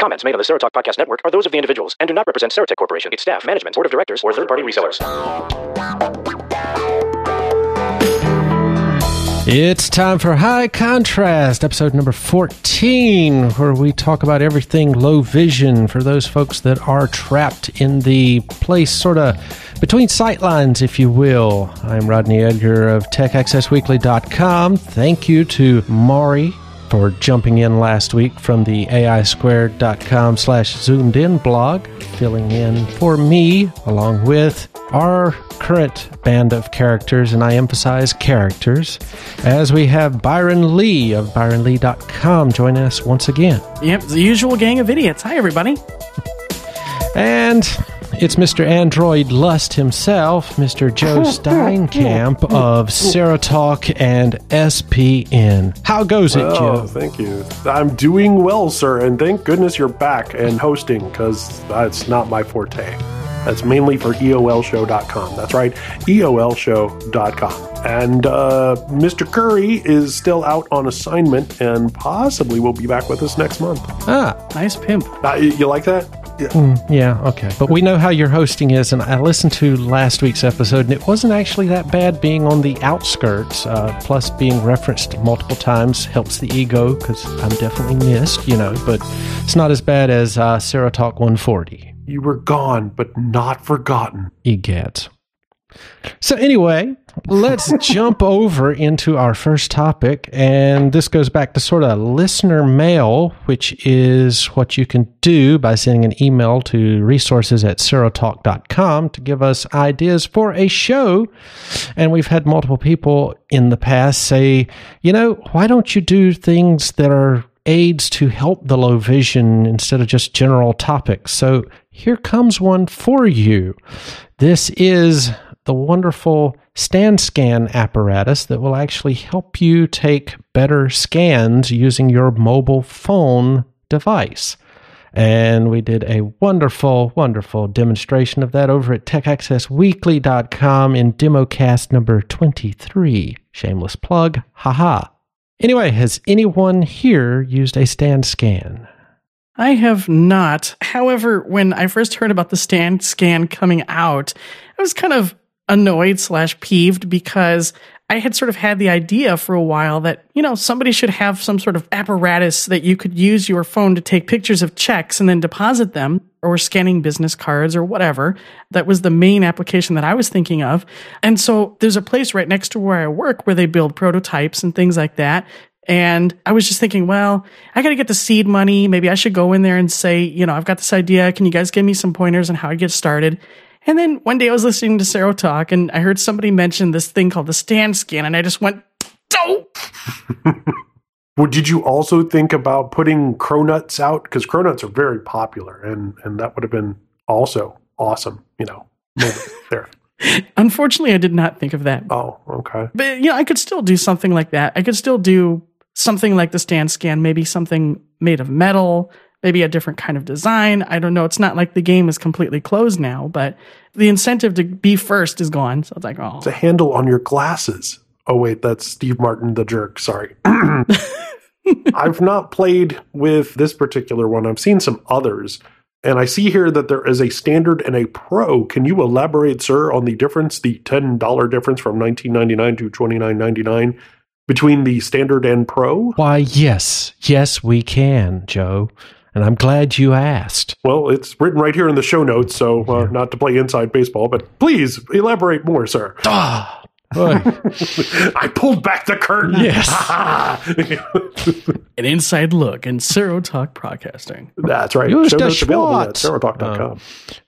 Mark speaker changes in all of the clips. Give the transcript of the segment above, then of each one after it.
Speaker 1: Comments made on the Serotalk Podcast Network are those of the individuals and do not represent Serotek Corporation, its staff, management, board of directors, or third-party resellers.
Speaker 2: It's time for High Contrast, episode number 14, where we talk about everything low vision for those folks that are trapped in the place sort of between sightlines, if you will. I'm Rodney Edgar of TechAccessWeekly.com. Thank you to Maurie for jumping in last week from the AISquared.com slash zoomed in blog, filling in for me along with our current band of characters, and I emphasize characters, as we have Byron Lee of ByronLee.com joining us once again.
Speaker 3: Yep, the usual gang of idiots. Hi, everybody.
Speaker 2: And it's Mr. Android Lust himself, Mr. Joe Steinkamp of Serotalk and SPN. How goes it,
Speaker 4: Oh,
Speaker 2: Joe?
Speaker 4: thank you. I'm doing well, sir, and thank goodness you're back and hosting because that's not my forte. That's mainly for EOLshow.com. That's right, EOLshow.com. And uh, Mr. Curry is still out on assignment and possibly will be back with us next month.
Speaker 2: Ah,
Speaker 3: Nice pimp.
Speaker 4: Uh, you you like that? Yeah.
Speaker 2: yeah, okay. But we know how your hosting is, and I listened to last week's episode, and it wasn't actually that bad being on the outskirts. Uh, plus, being referenced multiple times helps the ego because I'm definitely missed, you know. But it's not as bad as uh, Serotalk 140.
Speaker 4: You were gone, but not forgotten.
Speaker 2: EGAT. So, anyway, let's jump over into our first topic. And this goes back to sort of listener mail, which is what you can do by sending an email to resources at serotalk.com to give us ideas for a show. And we've had multiple people in the past say, you know, why don't you do things that are aids to help the low vision instead of just general topics? So, here comes one for you. This is the wonderful stand scan apparatus that will actually help you take better scans using your mobile phone device. And we did a wonderful, wonderful demonstration of that over at techaccessweekly.com in democast number 23. Shameless plug. Haha. Anyway, has anyone here used a stand scan?
Speaker 3: I have not. However, when I first heard about the stand scan coming out, I was kind of annoyed slash peeved because I had sort of had the idea for a while that, you know, somebody should have some sort of apparatus that you could use your phone to take pictures of checks and then deposit them or scanning business cards or whatever. That was the main application that I was thinking of. And so there's a place right next to where I work where they build prototypes and things like that. And I was just thinking, well, I got to get the seed money. Maybe I should go in there and say, you know, I've got this idea. Can you guys give me some pointers on how to get started? And then one day I was listening to Serotalk and I heard somebody mention this thing called the stand scan. And I just went, dope.
Speaker 4: Well, did you also think about putting cronuts out? Because cronuts are very popular, and and that would have been also awesome. You know, there.
Speaker 3: unfortunately, I did not think of that.
Speaker 4: Oh, okay.
Speaker 3: But, you know, I could still do something like that. I could still do something like the stand scan, maybe something made of metal, maybe a different kind of design. I don't know. It's not like the game is completely closed now, but the incentive to be first is gone. So it's like, oh,
Speaker 4: It's a handle on your glasses. Oh wait, that's Steve Martin the jerk. Sorry. I've not played with this particular one. I've seen some others. And I see here that there is a standard and a pro. Can you elaborate, sir, on the difference, the $10 difference from 19.99 to 29.99 between the standard and pro?
Speaker 2: Why, yes, yes, we can, Joe. And I'm glad you asked.
Speaker 4: Well, it's written right here in the show notes, so uh, not to play inside baseball, but please elaborate more, sir.
Speaker 2: Ah.
Speaker 4: I pulled back the curtain.
Speaker 2: Yes.
Speaker 3: an inside look in Serotalk Broadcasting.
Speaker 4: That's right.
Speaker 2: Use
Speaker 4: Show
Speaker 2: the
Speaker 4: notes available at
Speaker 2: SWAT.
Speaker 4: serotalk.com.
Speaker 2: Um,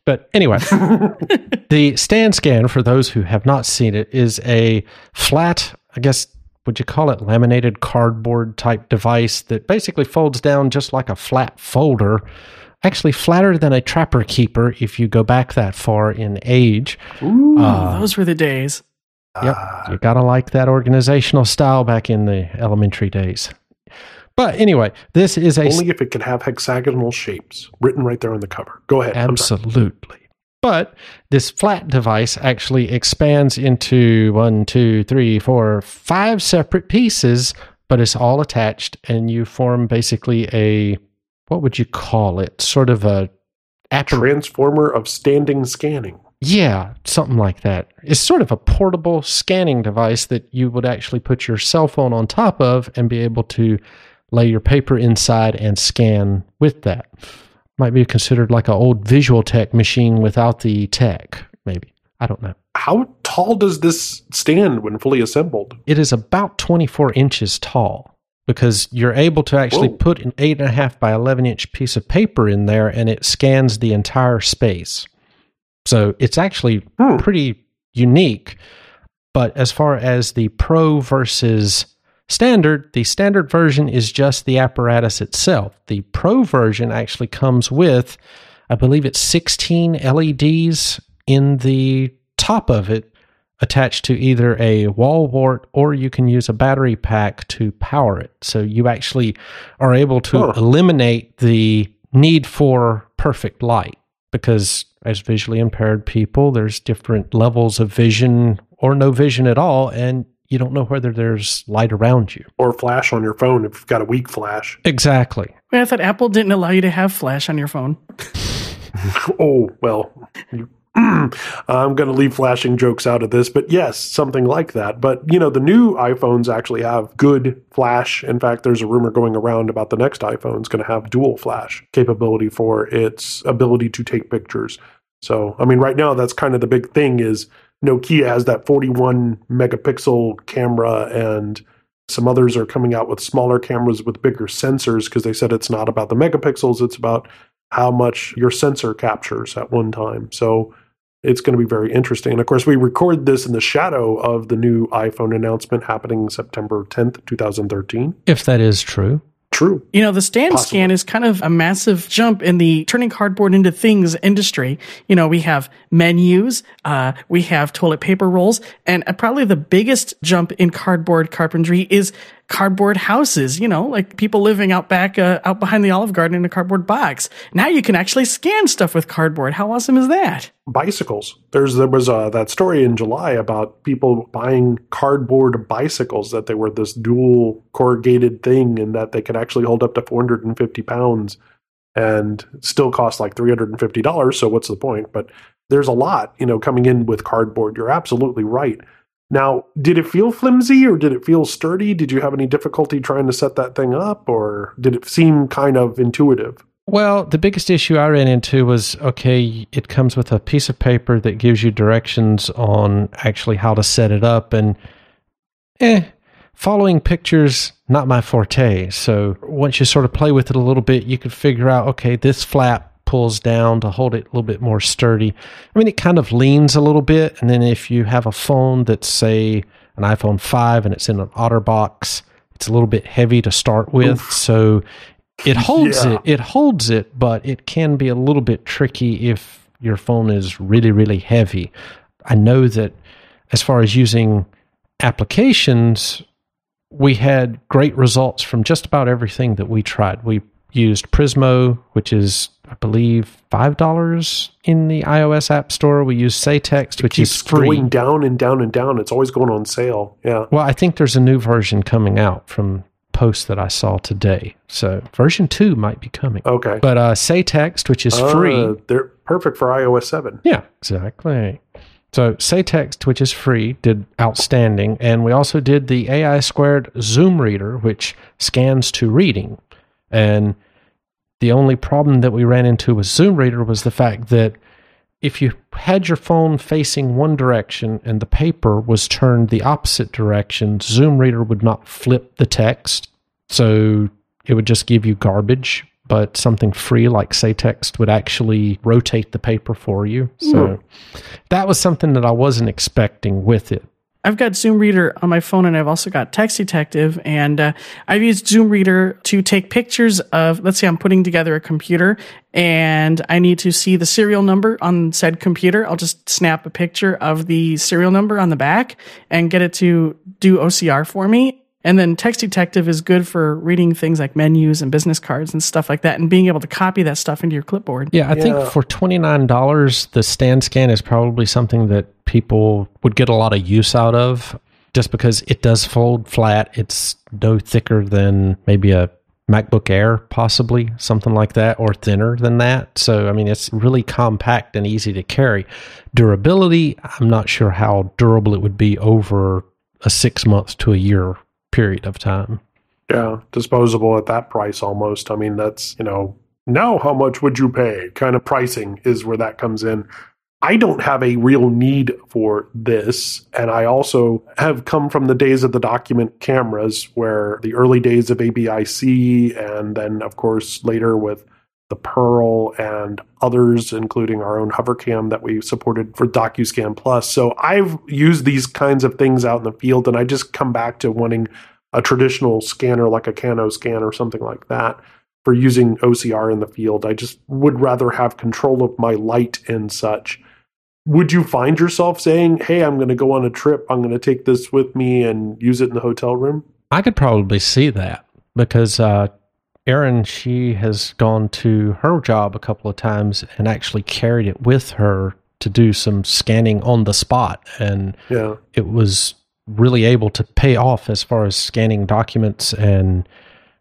Speaker 2: But anyway, the stand scan, for those who have not seen it, is a flat, I guess, would you call it laminated cardboard type device that basically folds down just like a flat folder. Actually, flatter than a trapper keeper if you go back that far in age.
Speaker 4: Ooh.
Speaker 2: Uh,
Speaker 3: Those were the days.
Speaker 2: Yep. You got to like that organizational style back in the elementary days. But anyway, this is a
Speaker 4: Only if it can have hexagonal shapes written right there on the cover. Go ahead.
Speaker 2: Absolutely. But this flat device actually expands into one, two, three, four, five separate pieces, but it's all attached, and you form basically a what would you call it? Sort of a appar-
Speaker 4: Transformer of standing scanning.
Speaker 2: yeah, something like that. It's sort of a portable scanning device that you would actually put your cell phone on top of and be able to lay your paper inside and scan with that. Might be considered like an old visual tech machine without the tech, maybe. I don't know.
Speaker 4: How tall does this stand when fully assembled?
Speaker 2: It is about 24 inches tall because you're able to actually
Speaker 4: Whoa.
Speaker 2: put an 8.5 by 11 inch piece of paper in there and it scans the entire space. So it's actually
Speaker 4: Hmm.
Speaker 2: pretty unique. But as far as the pro versus standard, the standard version is just the apparatus itself. The pro version actually comes with, I believe it's 16 LEDs in the top of it attached to either a wall wart or you can use a battery pack to power it. So you actually are able to eliminate the need for perfect light because as visually impaired people, there's different levels of vision or no vision at all, and you don't know whether there's light around you.
Speaker 4: Or flash on your phone if you've got a weak flash.
Speaker 2: Exactly.
Speaker 3: Wait, I thought Apple didn't allow you to have flash on your phone.
Speaker 4: Oh, well, you- mm, I'm going to leave flashing jokes out of this, but yes, something like that. But, you know, the new iPhones actually have good flash. In fact, there's a rumor going around about the next iPhone is going to have dual flash capability for its ability to take pictures. So, I mean, right now, that's kind of the big thing is Nokia has that 41 megapixel camera and some others are coming out with smaller cameras with bigger sensors because they said it's not about the megapixels, it's about how much your sensor captures at one time. So it's going to be very interesting. And of course, we record this in the shadow of the new iPhone announcement happening September 10th, 2013.
Speaker 2: If that is true.
Speaker 4: True.
Speaker 3: You know, the stand scan is kind of a massive jump in the turning cardboard into things industry. You know, we have menus, uh, we have toilet paper rolls, and uh, probably the biggest jump in cardboard carpentry is cardboard houses. You know, like people living out back, uh, out behind the Olive Garden in a cardboard box. Now you can actually scan stuff with cardboard. How awesome is that?
Speaker 4: Bicycles. There's there was uh, that story in July about people buying cardboard bicycles that they were this dual corrugated thing and that they could actually hold up to 450 pounds and still cost like $350. So what's the point? But there's a lot, you know, coming in with cardboard. You're absolutely right. Now, did it feel flimsy or did it feel sturdy? Did you have any difficulty trying to set that thing up or did it seem kind of intuitive?
Speaker 2: Well, the biggest issue I ran into was okay, it comes with a piece of paper that gives you directions on actually how to set it up. And eh, following pictures, not my forte. So once you sort of play with it a little bit, you could figure out okay, this flap pulls down to hold it a little bit more sturdy. I mean, it kind of leans a little bit. And then if you have a phone that's, say, an iPhone 5 and it's in an OtterBox, it's a little bit heavy to start with. So it holds
Speaker 4: Yeah.
Speaker 2: it. It holds it, but it can be a little bit tricky if your phone is really, really heavy. I know that as far as using applications, we had great results from just about everything that we tried. We used Prizmo, which is, I believe, five dollars in the iOS App Store. We used Saytext, which is
Speaker 4: Keeps
Speaker 2: free.
Speaker 4: going down and down and down. It's always going on sale. Yeah.
Speaker 2: Well, I think there's a new version coming out from posts that I saw today. So version two might be coming.
Speaker 4: Okay.
Speaker 2: But uh, Saytext, which is free.
Speaker 4: Uh, they're perfect for iOS 7.
Speaker 2: Yeah, exactly. So Saytext, which is free, did outstanding. And we also did the AI squared Zoom reader, which scans to reading. And the only problem that we ran into with Zoom reader was the fact that if you had your phone facing one direction and the paper was turned the opposite direction, Zoom reader would not flip the text. So it would just give you garbage, but something free like Saytext would actually rotate the paper for you. So hmm. that was something that I wasn't expecting with it.
Speaker 3: I've got Zoom Reader on my phone and I've also got Text Detective. And uh, I've used Zoom Reader to take pictures of, let's say I'm putting together a computer and I need to see the serial number on said computer. I'll just snap a picture of the serial number on the back and get it to do OCR for me. And then Text Detective is good for reading things like menus and business cards and stuff like that and being able to copy that stuff into your clipboard.
Speaker 2: Yeah, I
Speaker 4: Yeah.
Speaker 2: think for $29, the stand scan is probably something that people would get a lot of use out of just because it does fold flat. It's no thicker than maybe a MacBook Air, possibly something like that, or thinner than that. So, I mean, it's really compact and easy to carry. Durability, I'm not sure how durable it would be over a six months to a year period of time.
Speaker 4: Yeah, disposable at that price almost. I mean, that's, you know, now how much would you pay kind of pricing is where that comes in. I don't have a real need for this. And I also have come from the days of the document cameras, where the early days of ABIC, and then, of course, later with the Pearl and others, including our own Hovercam that we supported for DocuScan Plus. So I've used these kinds of things out in the field, and I just come back to wanting a traditional scanner like a CanoScan or something like that for using OCR in the field. I just would rather have control of my light and such would you find yourself saying, "Hey, I'm going to go on a trip. I'm going to take this with me and use it in the hotel room"?
Speaker 2: I could probably see that because uh, Erin, she has gone to her job a couple of times and actually carried it with her to do some scanning on the spot, and
Speaker 4: yeah.
Speaker 2: it was really able to pay off as far as scanning documents and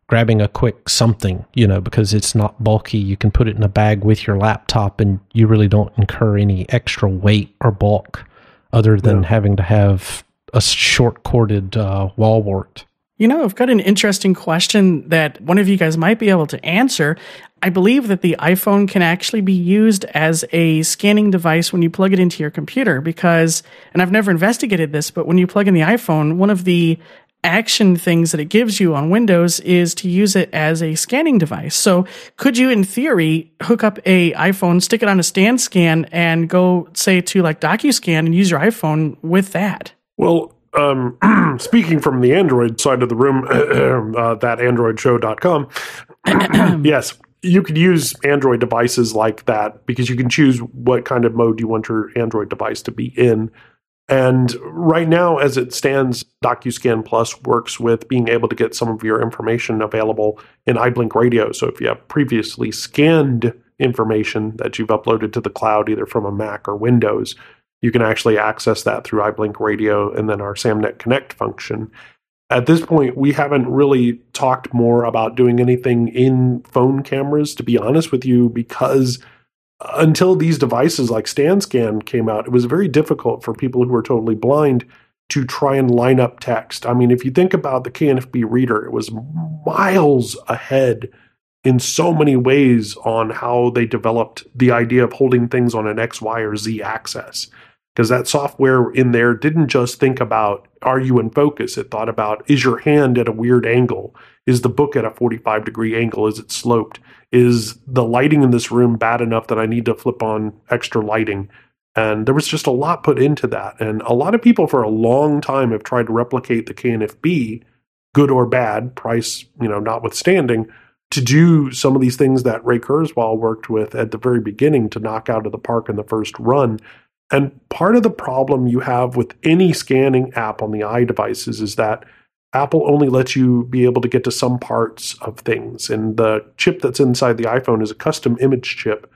Speaker 2: grabbing a quick something, you know, because it's not bulky. You can put it in a bag with your laptop and you really don't incur any extra weight or bulk other than yeah. having to have a short corded uh, wall wart.
Speaker 3: You know, I've got an interesting question that one of you guys might be able to answer. I believe that the iPhone can actually be used as a scanning device when you plug it into your computer because, and I've never investigated this, but when you plug in the iPhone, one of the action things that it gives you on Windows is to use it as a scanning device. So could you, in theory, hook up a iPhone, stick it on a stand scan and go say to like DocuScan and use your iPhone with that?
Speaker 4: Well, um, speaking from the Android side of the room, uh, that androidshow.com, yes, you could use Android devices like that because you can choose what kind of mode you want your Android device to be in. And right now, as it stands, DocuScan Plus works with being able to get some of your information available in iBlink Radio. So if you have previously scanned information that you've uploaded to the cloud, either from a Mac or Windows, you can actually access that through iBlink Radio and then our SAMNet Connect function. At this point, we haven't really talked more about doing anything in phone cameras, to be honest with you, because until these devices like StandScan came out, it was very difficult for people who were totally blind to try and line up text. I mean, if you think about the KNFB reader, it was miles ahead in so many ways on how they developed the idea of holding things on an X, Y, or Z axis. Because that software in there didn't just think about are you in focus? It thought about is your hand at a weird angle? Is the book at a 45 degree angle? Is it sloped? Is the lighting in this room bad enough that I need to flip on extra lighting? And there was just a lot put into that. And a lot of people for a long time have tried to replicate the KNFB, good or bad, price, you know, notwithstanding, to do some of these things that Ray Kurzweil worked with at the very beginning to knock out of the park in the first run. And part of the problem you have with any scanning app on the iDevices is that Apple only lets you be able to get to some parts of things. And the chip that's inside the iPhone is a custom image chip.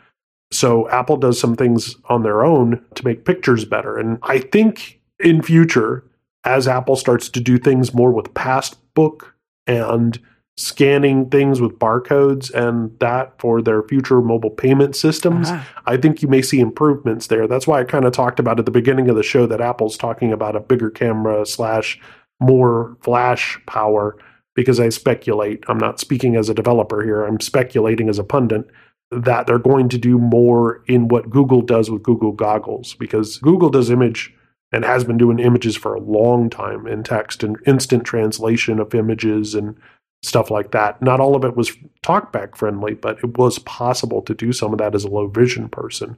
Speaker 4: So Apple does some things on their own to make pictures better. And I think in future, as Apple starts to do things more with Passbook and scanning things with barcodes and that for their future mobile payment systems, uh-huh. I think you may see improvements there. That's why I kind of talked about at the beginning of the show that Apple's talking about a bigger camera slash more flash power because I speculate, I'm not speaking as a developer here, I'm speculating as a pundit that they're going to do more in what Google does with Google Goggles because Google does image and has been doing images for a long time in text and instant translation of images and stuff like that. Not all of it was talkback friendly, but it was possible to do some of that as a low vision person.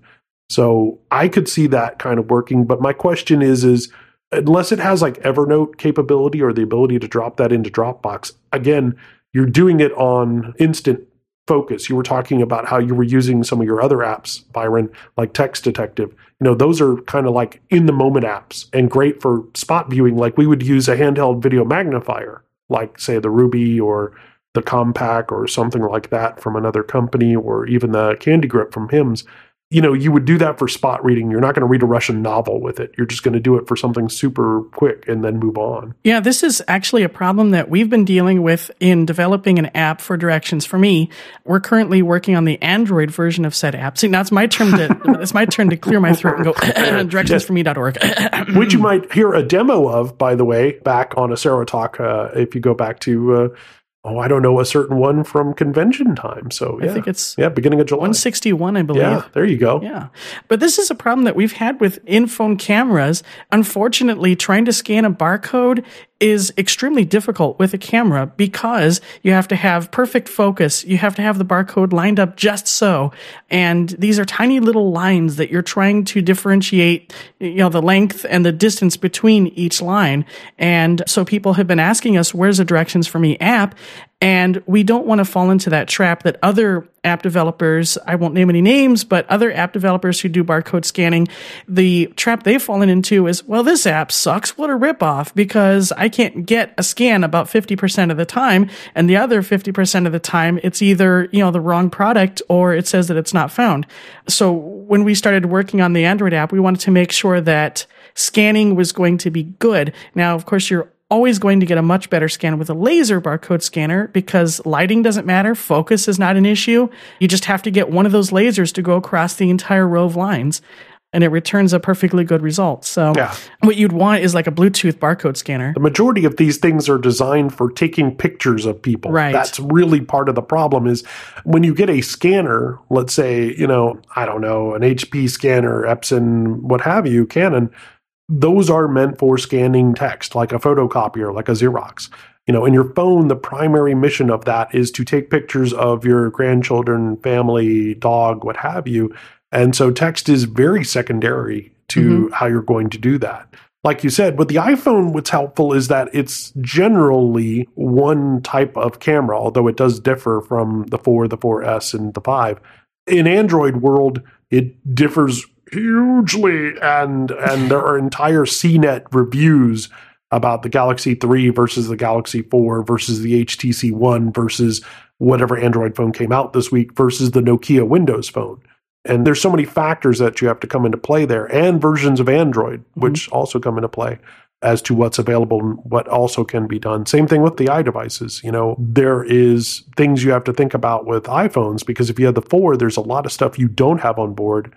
Speaker 4: So I could see that kind of working. But my question is, is unless it has like Evernote capability or the ability to drop that into Dropbox, again, you're doing it on instant focus. You were talking about how you were using some of your other apps, Byron, like Text Detective. You know, those are kind of like in the moment apps and great for spot viewing. Like we would use a handheld video magnifier, like say the Ruby or the Compact or something like that from another company, or even the Candy Grip from HIMS you know, you would do that for spot reading. You're not going to read a Russian novel with it. You're just going to do it for something super quick and then move on.
Speaker 3: Yeah, this is actually a problem that we've been dealing with in developing an app for directions. For me, we're currently working on the Android version of said app. See, now it's my turn to it's my turn to clear my throat and go directionsforme.org.
Speaker 4: Which you might hear a demo of, by the way, back on a Serotalk. Uh, if you go back to uh, oh, I don't know, a certain one from convention time. So yeah.
Speaker 3: I think it's
Speaker 4: yeah, beginning of July.
Speaker 3: 161, I believe.
Speaker 4: Yeah, there you go.
Speaker 3: Yeah. But this is a problem that we've had with in phone cameras. Unfortunately, trying to scan a barcode is extremely difficult with a camera because you have to have perfect focus. You have to have the barcode lined up just so. And these are tiny little lines that you're trying to differentiate, you know, the length and the distance between each line. And so people have been asking us, where's the directions for me app? And we don't want to fall into that trap that other app developers, I won't name any names, but other app developers who do barcode scanning, the trap they've fallen into is, well, this app sucks. What a ripoff because I can't get a scan about 50% of the time. And the other 50% of the time, it's either, you know, the wrong product or it says that it's not found. So when we started working on the Android app, we wanted to make sure that scanning was going to be good. Now, of course, you're always going to get a much better scan with a laser barcode scanner because lighting doesn't matter, focus is not an issue. You just have to get one of those lasers to go across the entire row of lines and it returns a perfectly good result. So yeah. what you'd want is like a Bluetooth barcode scanner.
Speaker 4: The majority of these things are designed for taking pictures of people.
Speaker 3: Right.
Speaker 4: That's really part of the problem is when you get a scanner, let's say, you know, I don't know, an HP scanner, Epson, what have you, Canon, those are meant for scanning text, like a photocopier, like a Xerox. You know, in your phone, the primary mission of that is to take pictures of your grandchildren, family, dog, what have you. And so text is very secondary to mm-hmm. how you're going to do that. Like you said, with the iPhone, what's helpful is that it's generally one type of camera, although it does differ from the 4, the 4S, and the 5. In Android world, it differs hugely and and there are entire CNET reviews about the Galaxy 3 versus the Galaxy 4 versus the HTC One versus whatever Android phone came out this week versus the Nokia Windows phone. And there's so many factors that you have to come into play there and versions of Android, mm-hmm. which also come into play as to what's available and what also can be done. Same thing with the iDevices. You know, there is things you have to think about with iPhones because if you have the four, there's a lot of stuff you don't have on board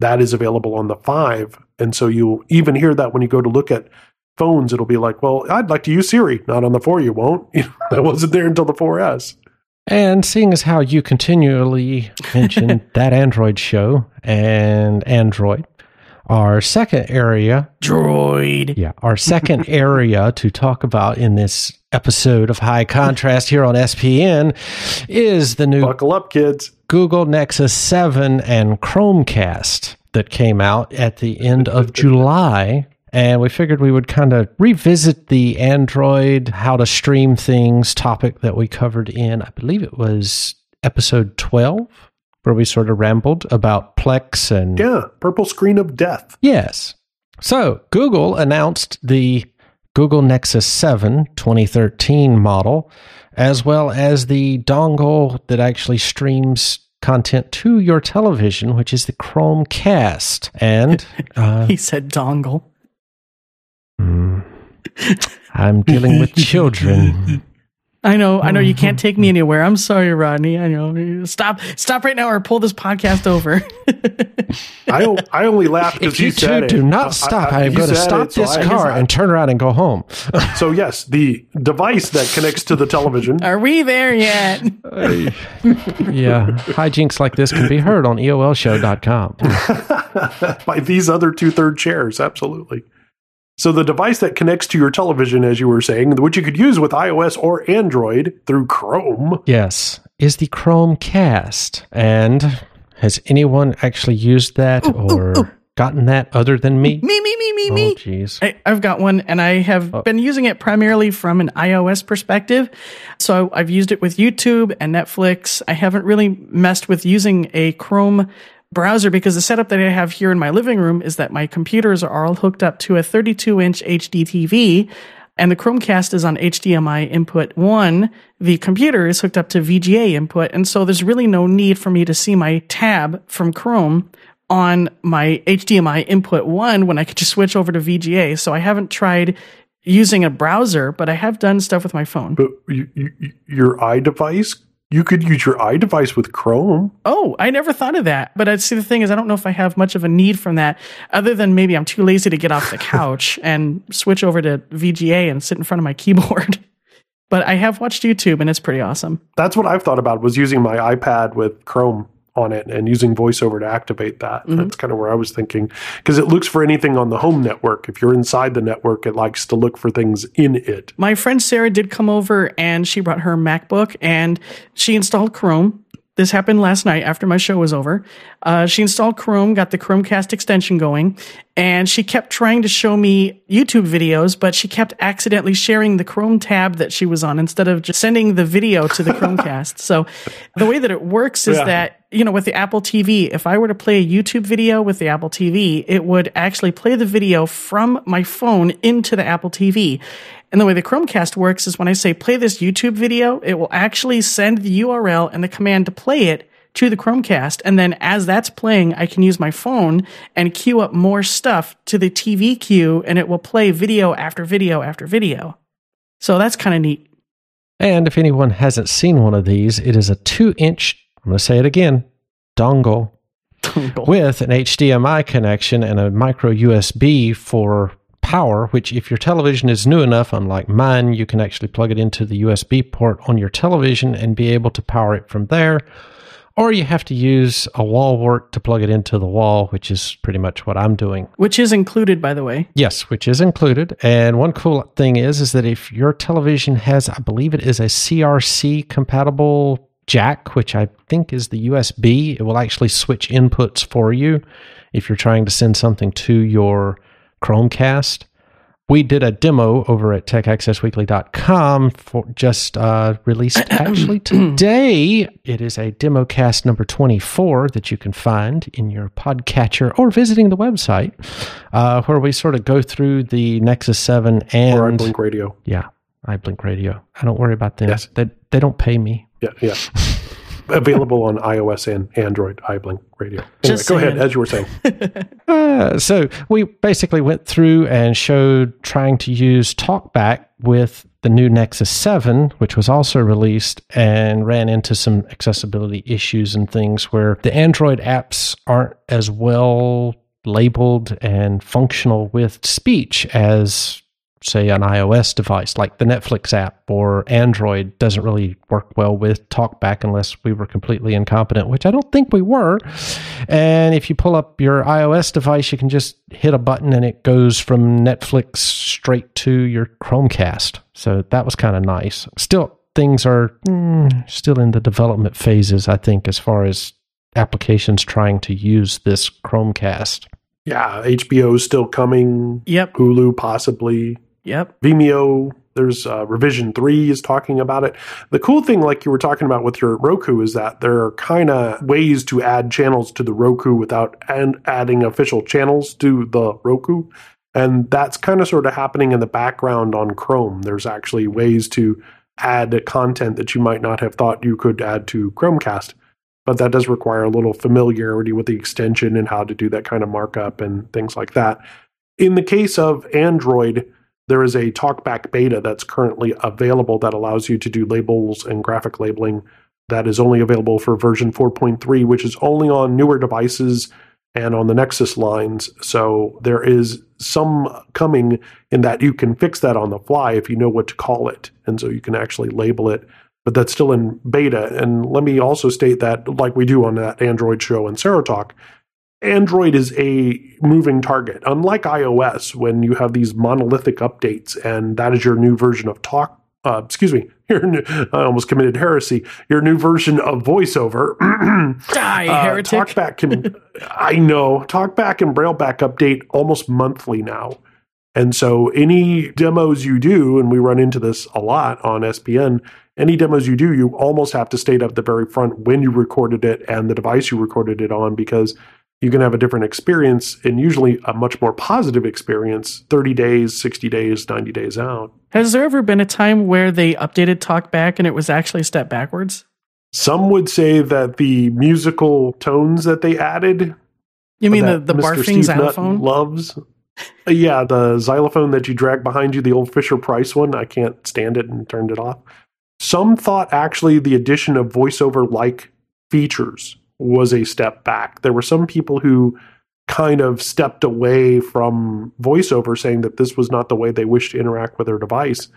Speaker 4: that is available on the 5. And so you'll even hear that when you go to look at phones, it'll be like, well, I'd like to use Siri. Not on the 4, you won't. that wasn't there until the 4S.
Speaker 2: And seeing as how you continually mention that Android show and Android, our second area,
Speaker 3: Droid.
Speaker 2: Yeah, our second area to talk about in this episode of High Contrast here on SPN is the new
Speaker 4: Buckle up, kids.
Speaker 2: Google Nexus 7 and Chromecast that came out at the end of July. And we figured we would kind of revisit the Android, how to stream things topic that we covered in, I believe it was episode 12, where we sort of rambled about Plex and.
Speaker 4: Yeah, purple screen of death.
Speaker 2: Yes. So Google announced the Google Nexus 7 2013 model as well as the dongle that actually streams content to your television, which is the Chromecast. And
Speaker 3: uh, he said dongle.
Speaker 2: Mm, I'm dealing with children.
Speaker 3: I know, I know. You can't take me anywhere. I'm sorry, Rodney. I know. Stop, stop right now, or pull this podcast over.
Speaker 4: I I only laugh because
Speaker 2: you
Speaker 4: said
Speaker 2: do not stop. I, I, I am going to stop it, this so car and turn around and go home.
Speaker 4: so yes, the device that connects to the television.
Speaker 3: Are we there yet?
Speaker 2: yeah, hijinks like this can be heard on EOLShow.com
Speaker 4: by these other two third chairs. Absolutely. So the device that connects to your television, as you were saying, which you could use with iOS or Android through Chrome.
Speaker 2: Yes, is the Chromecast. And has anyone actually used that ooh, or ooh, ooh. gotten that other than me?
Speaker 3: Me, me, me, me, oh, me.
Speaker 2: Oh, jeez.
Speaker 3: I've got one and I have oh. been using it primarily from an iOS perspective. So I've used it with YouTube and Netflix. I haven't really messed with using a Chrome browser because the setup that I have here in my living room is that my computers are all hooked up to a 32 inch HD TV and the Chromecast is on HDMI input one. The computer is hooked up to VGA input. And so there's really no need for me to see my tab from Chrome on my HDMI input one when I could just switch over to VGA. So I haven't tried using a browser, but I have done stuff with my phone.
Speaker 4: But you, you, your iDevice, you could use your iDevice with Chrome.
Speaker 3: Oh, I never thought of that. But I see the thing is, I don't know if I have much of a need from that, other than maybe I'm too lazy to get off the couch and switch over to VGA and sit in front of my keyboard. but I have watched YouTube, and it's pretty awesome.
Speaker 4: That's what I've thought about was using my iPad with Chrome on it and using voiceover to activate that. Mm-hmm. That's kind of where I was thinking because it looks for anything on the home network. If you're inside the network, it likes to look for things in it.
Speaker 3: My friend Sarah did come over and she brought her MacBook and she installed Chrome this happened last night after my show was over. Uh, she installed Chrome, got the Chromecast extension going, and she kept trying to show me YouTube videos, but she kept accidentally sharing the Chrome tab that she was on instead of just sending the video to the Chromecast. so the way that it works is yeah. that, you know, with the Apple TV, if I were to play a YouTube video with the Apple TV, it would actually play the video from my phone into the Apple TV. And the way the Chromecast works is when I say play this YouTube video, it will actually send the URL and the command to play it to the Chromecast. And then as that's playing, I can use my phone and queue up more stuff to the TV queue and it will play video after video after video. So that's kind of neat.
Speaker 2: And if anyone hasn't seen one of these, it is a two inch, I'm going to say it again, dongle, dongle with an HDMI connection and a micro USB for power, which if your television is new enough, unlike mine, you can actually plug it into the USB port on your television and be able to power it from there. Or you have to use a wall wart to plug it into the wall, which is pretty much what I'm doing.
Speaker 3: Which is included, by the way.
Speaker 2: Yes, which is included. And one cool thing is, is that if your television has, I believe it is a CEC compatible jack, which I think is the USB, it will actually switch inputs for you if you're trying to send something to your Chromecast. We did a demo over at techaccessweekly.com for just uh, released actually today. It is a demo cast number 24 that you can find in your podcatcher or visiting the website uh, where we sort of go through the Nexus 7 and.
Speaker 4: Or iBlink Radio.
Speaker 2: Yeah, iBlink Radio. I don't worry about them. Yes. They, they don't pay me.
Speaker 4: Yeah, yeah. available on iOS and Android iBlink Radio. Anyway, go ahead, as you were saying.
Speaker 2: uh, so we basically went through and showed trying to use TalkBack with the new Nexus 7, which was also released, and ran into some accessibility issues and things where the Android apps aren't as well labeled and functional with speech as say, an iOS device like the Netflix app or Android doesn't really work well with TalkBack unless we were completely incompetent, which I don't think we were. And if you pull up your iOS device, you can just hit a button and it goes from Netflix straight to your Chromecast. So that was kind of nice. Still, things are mm, still in the development phases, I think, as far as applications trying to use this Chromecast.
Speaker 4: Yeah, HBO is still coming.
Speaker 3: Yep.
Speaker 4: Hulu possibly.
Speaker 3: Yep.
Speaker 4: Vimeo, there's uh, revision three is talking about it. The cool thing, like you were talking about with your Roku, is that there are kind of ways to add channels to the Roku without and adding official channels to the Roku. And that's kind of sort of happening in the background on Chrome. There's actually ways to add content that you might not have thought you could add to Chromecast. But that does require a little familiarity with the extension and how to do that kind of markup and things like that. In the case of Android, there is a TalkBack beta that's currently available that allows you to do labels and graphic labeling that is only available for version 4.3, which is only on newer devices and on the Nexus lines. So there is some coming in that you can fix that on the fly if you know what to call it. And so you can actually label it, but that's still in beta. And let me also state that, like we do on that Android show and Serotalk, Android is a moving target. Unlike iOS, when you have these monolithic updates and that is your new version of Talk, uh, excuse me, your new, I almost committed heresy. Your new version of VoiceOver.
Speaker 3: Die, uh, heretic.
Speaker 4: Talkback can, I know, Talkback and Brailleback update almost monthly now. And so any demos you do, and we run into this a lot on SPN, any demos you do, you almost have to state at the very front when you recorded it and the device you recorded it on because you can have a different experience and usually a much more positive experience 30 days, 60 days, 90 days out.
Speaker 3: Has there ever been a time where they updated TalkBack and it was actually a step backwards?
Speaker 4: Some would say that the musical tones that they added
Speaker 3: You mean the, the
Speaker 4: Mr.
Speaker 3: barfing
Speaker 4: Steve Nutt
Speaker 3: xylophone?
Speaker 4: loves. Uh, Yeah, the xylophone that you drag behind you, the old Fisher Price one. I can't stand it and turned it off. Some thought actually the addition of voiceover like features was a step back. There were some people who kind of stepped away from voiceover saying that this was not the way they wished to interact with their device.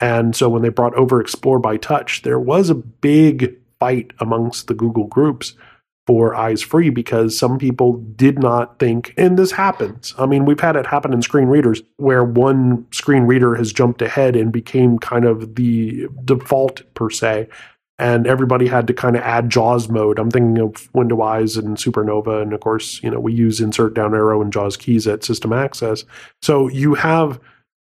Speaker 4: And so when they brought over Explore by Touch, there was a big fight amongst the Google groups for eyes free because some people did not think, and this happens. I mean, we've had it happen in screen readers where one screen reader has jumped ahead and became kind of the default per se. And everybody had to kind of add JAWS mode. I'm thinking of Window Eyes and Supernova. And of course, you know, we use insert down arrow and JAWS keys at system access. So you have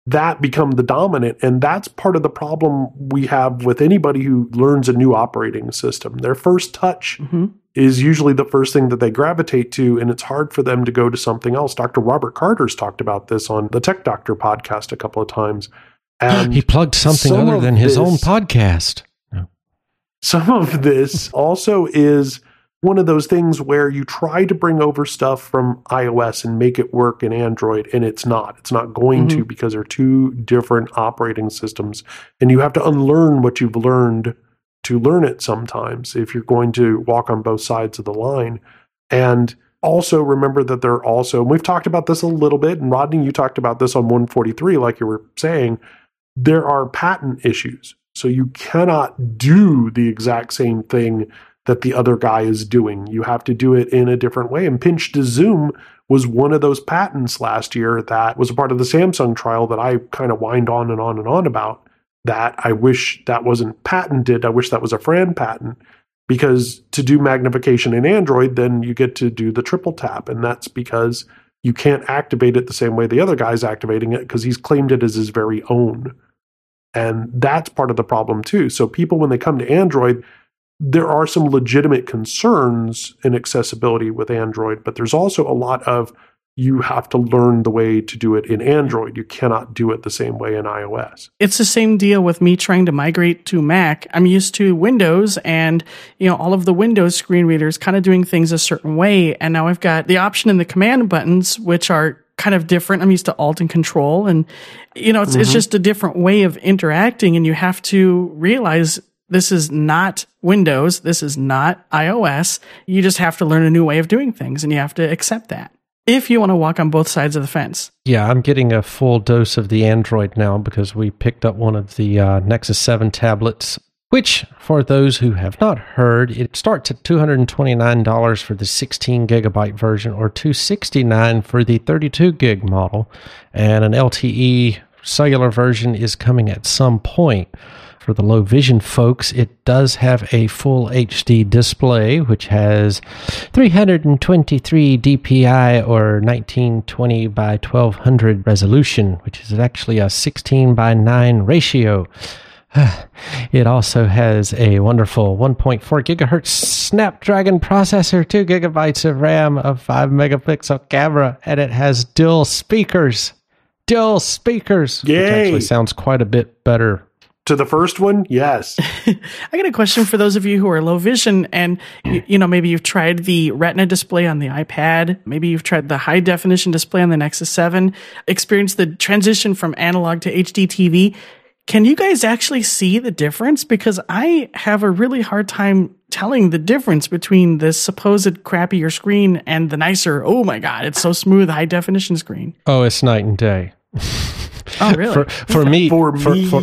Speaker 4: that become the dominant. And that's part of the problem we have with anybody who learns a new operating system. Their first touch
Speaker 3: hmm
Speaker 4: is usually the first thing that they gravitate to, and it's hard for them to go to something else. Dr. Robert Carter's talked about this on the Tech Doctor podcast a couple of times. And
Speaker 2: he plugged something
Speaker 4: some
Speaker 2: other than his own podcast.
Speaker 4: Some of this also is one of those things where you try to bring over stuff from iOS and make it work in Android, and it's not. It's not going to mm-hmm. because they're two different operating systems, and you have to unlearn what you've learned to learn it sometimes if you're going to walk on both sides of the line. And also remember that there are also, and we've talked about this a little bit, and Rodney, you talked about this on 143, like you were saying, there are patent issues. So you cannot do the exact same thing that the other guy is doing. You have to do it in a different way. And pinch to zoom was one of those patents last year that was a part of the Samsung trial that I kind of whined on and on and on about. That I wish that wasn't patented. I wish that was a FRAND patent because to do magnification in Android, then you get to do the triple tap. And that's because you can't activate it the same way the other guy's activating it because he's claimed it as his very own. And that's part of the problem too. So people, when they come to Android, there are some legitimate concerns in accessibility with Android, but there's also a lot of you have to learn the way to do it in Android. You cannot do it the same way in iOS.
Speaker 3: It's the same deal with me trying to migrate to Mac. I'm used to Windows and, you know, all of the Windows screen readers kind of doing things a certain way. And now I've got the option in the command buttons, which are kind of different. I'm used to Alt and Control. And, you know, it's, it's just a different way of interacting. And you have to realize this is not Windows. This is not iOS. You just have to learn a new way of doing things and you have to accept that if you want to walk on both sides of the fence.
Speaker 2: Yeah, I'm getting a full dose of the Android now because we picked up one of the uh, Nexus 7 tablets, which, for those who have not heard, it starts at $229 for the 16 gigabyte version or 269 for the 32 gig model. And an LTE cellular version is coming at some point. For the low vision folks, it does have a full HD display, which has 323 dpi or 1920 by 1200 resolution, which is actually a 16 by 9 ratio. It also has a wonderful 1.4 gigahertz Snapdragon processor, 2 gigabytes of RAM, a 5 megapixel camera, and it has dual speakers. Dual speakers, which
Speaker 4: Yay.
Speaker 2: actually sounds quite a bit better
Speaker 4: To the first one, yes.
Speaker 3: I got a question for those of you who are low vision and you, you know maybe you've tried the retina display on the iPad, maybe you've tried the high definition display on the Nexus 7, experienced the transition from analog to HD TV. Can you guys actually see the difference because I have a really hard time telling the difference between this supposed crappier screen and the nicer, oh my god, it's so smooth high definition screen.
Speaker 2: Oh, it's night and day.
Speaker 3: Oh really?
Speaker 2: For for me,
Speaker 4: for
Speaker 2: for-
Speaker 4: me,
Speaker 2: for-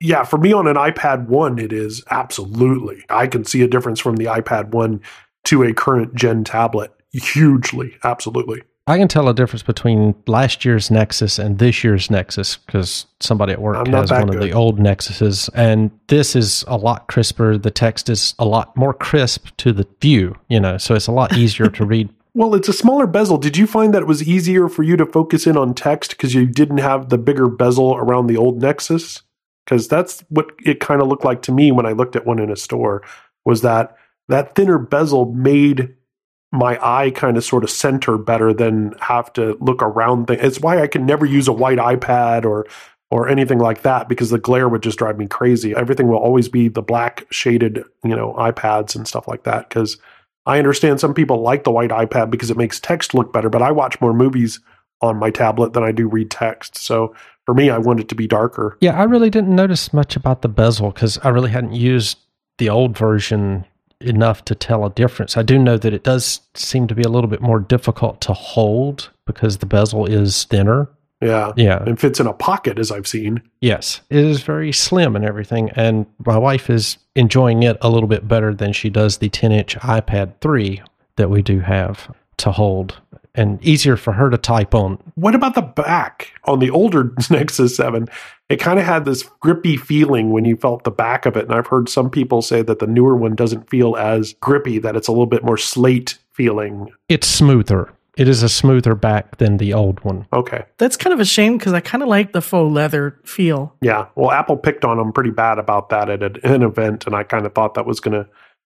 Speaker 4: yeah, for me on an iPad 1, it is absolutely. I can see a difference from the iPad 1 to a current gen tablet hugely. Absolutely.
Speaker 2: I can tell a difference between last year's Nexus and this year's Nexus because somebody at work has one of the old Nexuses, and this is a lot crisper. The text is a lot more crisp to the view, you know, so it's a lot easier to read.
Speaker 4: Well, it's a smaller bezel. Did you find that it was easier for you to focus in on text because you didn't have the bigger bezel around the old Nexus? Because that's what it kind of looked like to me when I looked at one in a store. Was that that thinner bezel made my eye kind of sort of center better than have to look around things. It's why I can never use a white iPad or or anything like that because the glare would just drive me crazy. Everything will always be the black shaded, you know, iPads and stuff like that because I understand some people like the white iPad because it makes text look better, but I watch more movies on my tablet than I do read text. So for me, I want it to be darker.
Speaker 2: Yeah, I really didn't notice much about the bezel because I really hadn't used the old version enough to tell a difference. I do know that it does seem to be a little bit more difficult to hold because the bezel is thinner.
Speaker 4: Yeah.
Speaker 2: Yeah.
Speaker 4: And fits in a pocket, as I've seen.
Speaker 2: Yes, it is very slim and everything. And my wife is enjoying it a little bit better than she does the 10 inch iPad 3 that we do have to hold and easier for her to type on.
Speaker 4: What about the back on the older Nexus 7? It kind of had this grippy feeling when you felt the back of it. And I've heard some people say that the newer one doesn't feel as grippy, that it's a little bit more slate feeling.
Speaker 2: It's smoother. It is a smoother back than the old one.
Speaker 4: Okay.
Speaker 3: That's kind of a shame because I kind of like the faux leather feel.
Speaker 4: Yeah. Well, Apple picked on them pretty bad about that at an event. And I kind of thought that was going to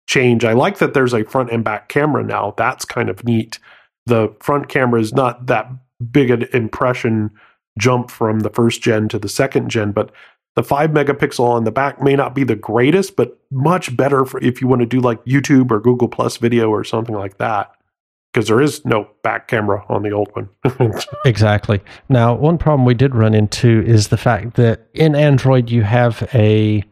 Speaker 4: change. I like that there's a front and back camera now. That's kind of neat. The front camera is not that big an impression jump from the first gen to the second gen, but the five megapixel on the back may not be the greatest, but much better for if you want to do like YouTube or Google Plus video or something like that. Because there is no back camera on the old one.
Speaker 2: exactly. Now, one problem we did run into is the fact that in Android you have a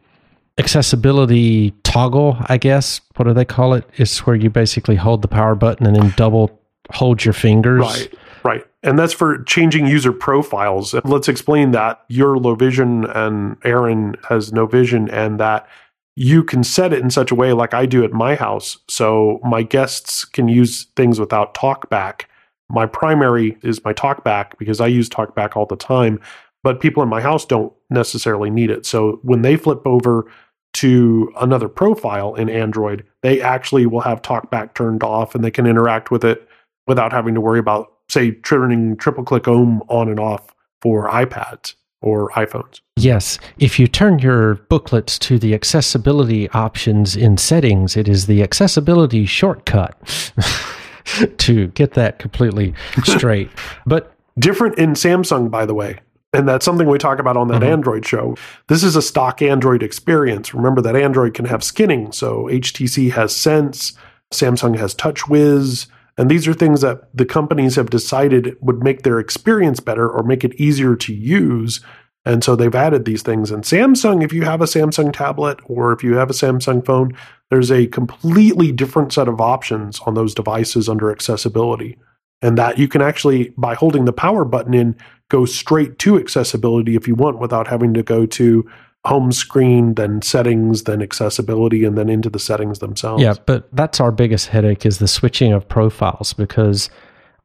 Speaker 2: accessibility toggle, I guess. What do they call it? It's where you basically hold the power button and then double hold your fingers.
Speaker 4: Right. Right. And that's for changing user profiles. Let's explain that you're low vision and Aaron has no vision and that you can set it in such a way like I do at my house. So my guests can use things without TalkBack. My primary is my TalkBack because I use TalkBack all the time, but people in my house don't necessarily need it. So when they flip over to another profile in Android, they actually will have TalkBack turned off and they can interact with it without having to worry about, say, turning triple click home on and off for iPads or iPhones.
Speaker 2: Yes. If you turn your booklets to the accessibility options in settings, it is the accessibility shortcut to get that completely straight. But
Speaker 4: different in Samsung, by the way. And that's something we talk about on that mm-hmm. Android show. This is a stock Android experience. Remember that Android can have skinning. So HTC has Sense, Samsung has TouchWiz, and these are things that the companies have decided would make their experience better or make it easier to use. And so they've added these things. And Samsung, if you have a Samsung tablet or if you have a Samsung phone, there's a completely different set of options on those devices under accessibility. And that you can actually, by holding the power button in, go straight to accessibility if you want without having to go to home screen, then settings, then accessibility, and then into the settings themselves.
Speaker 2: Yeah, but that's our biggest headache is the switching of profiles because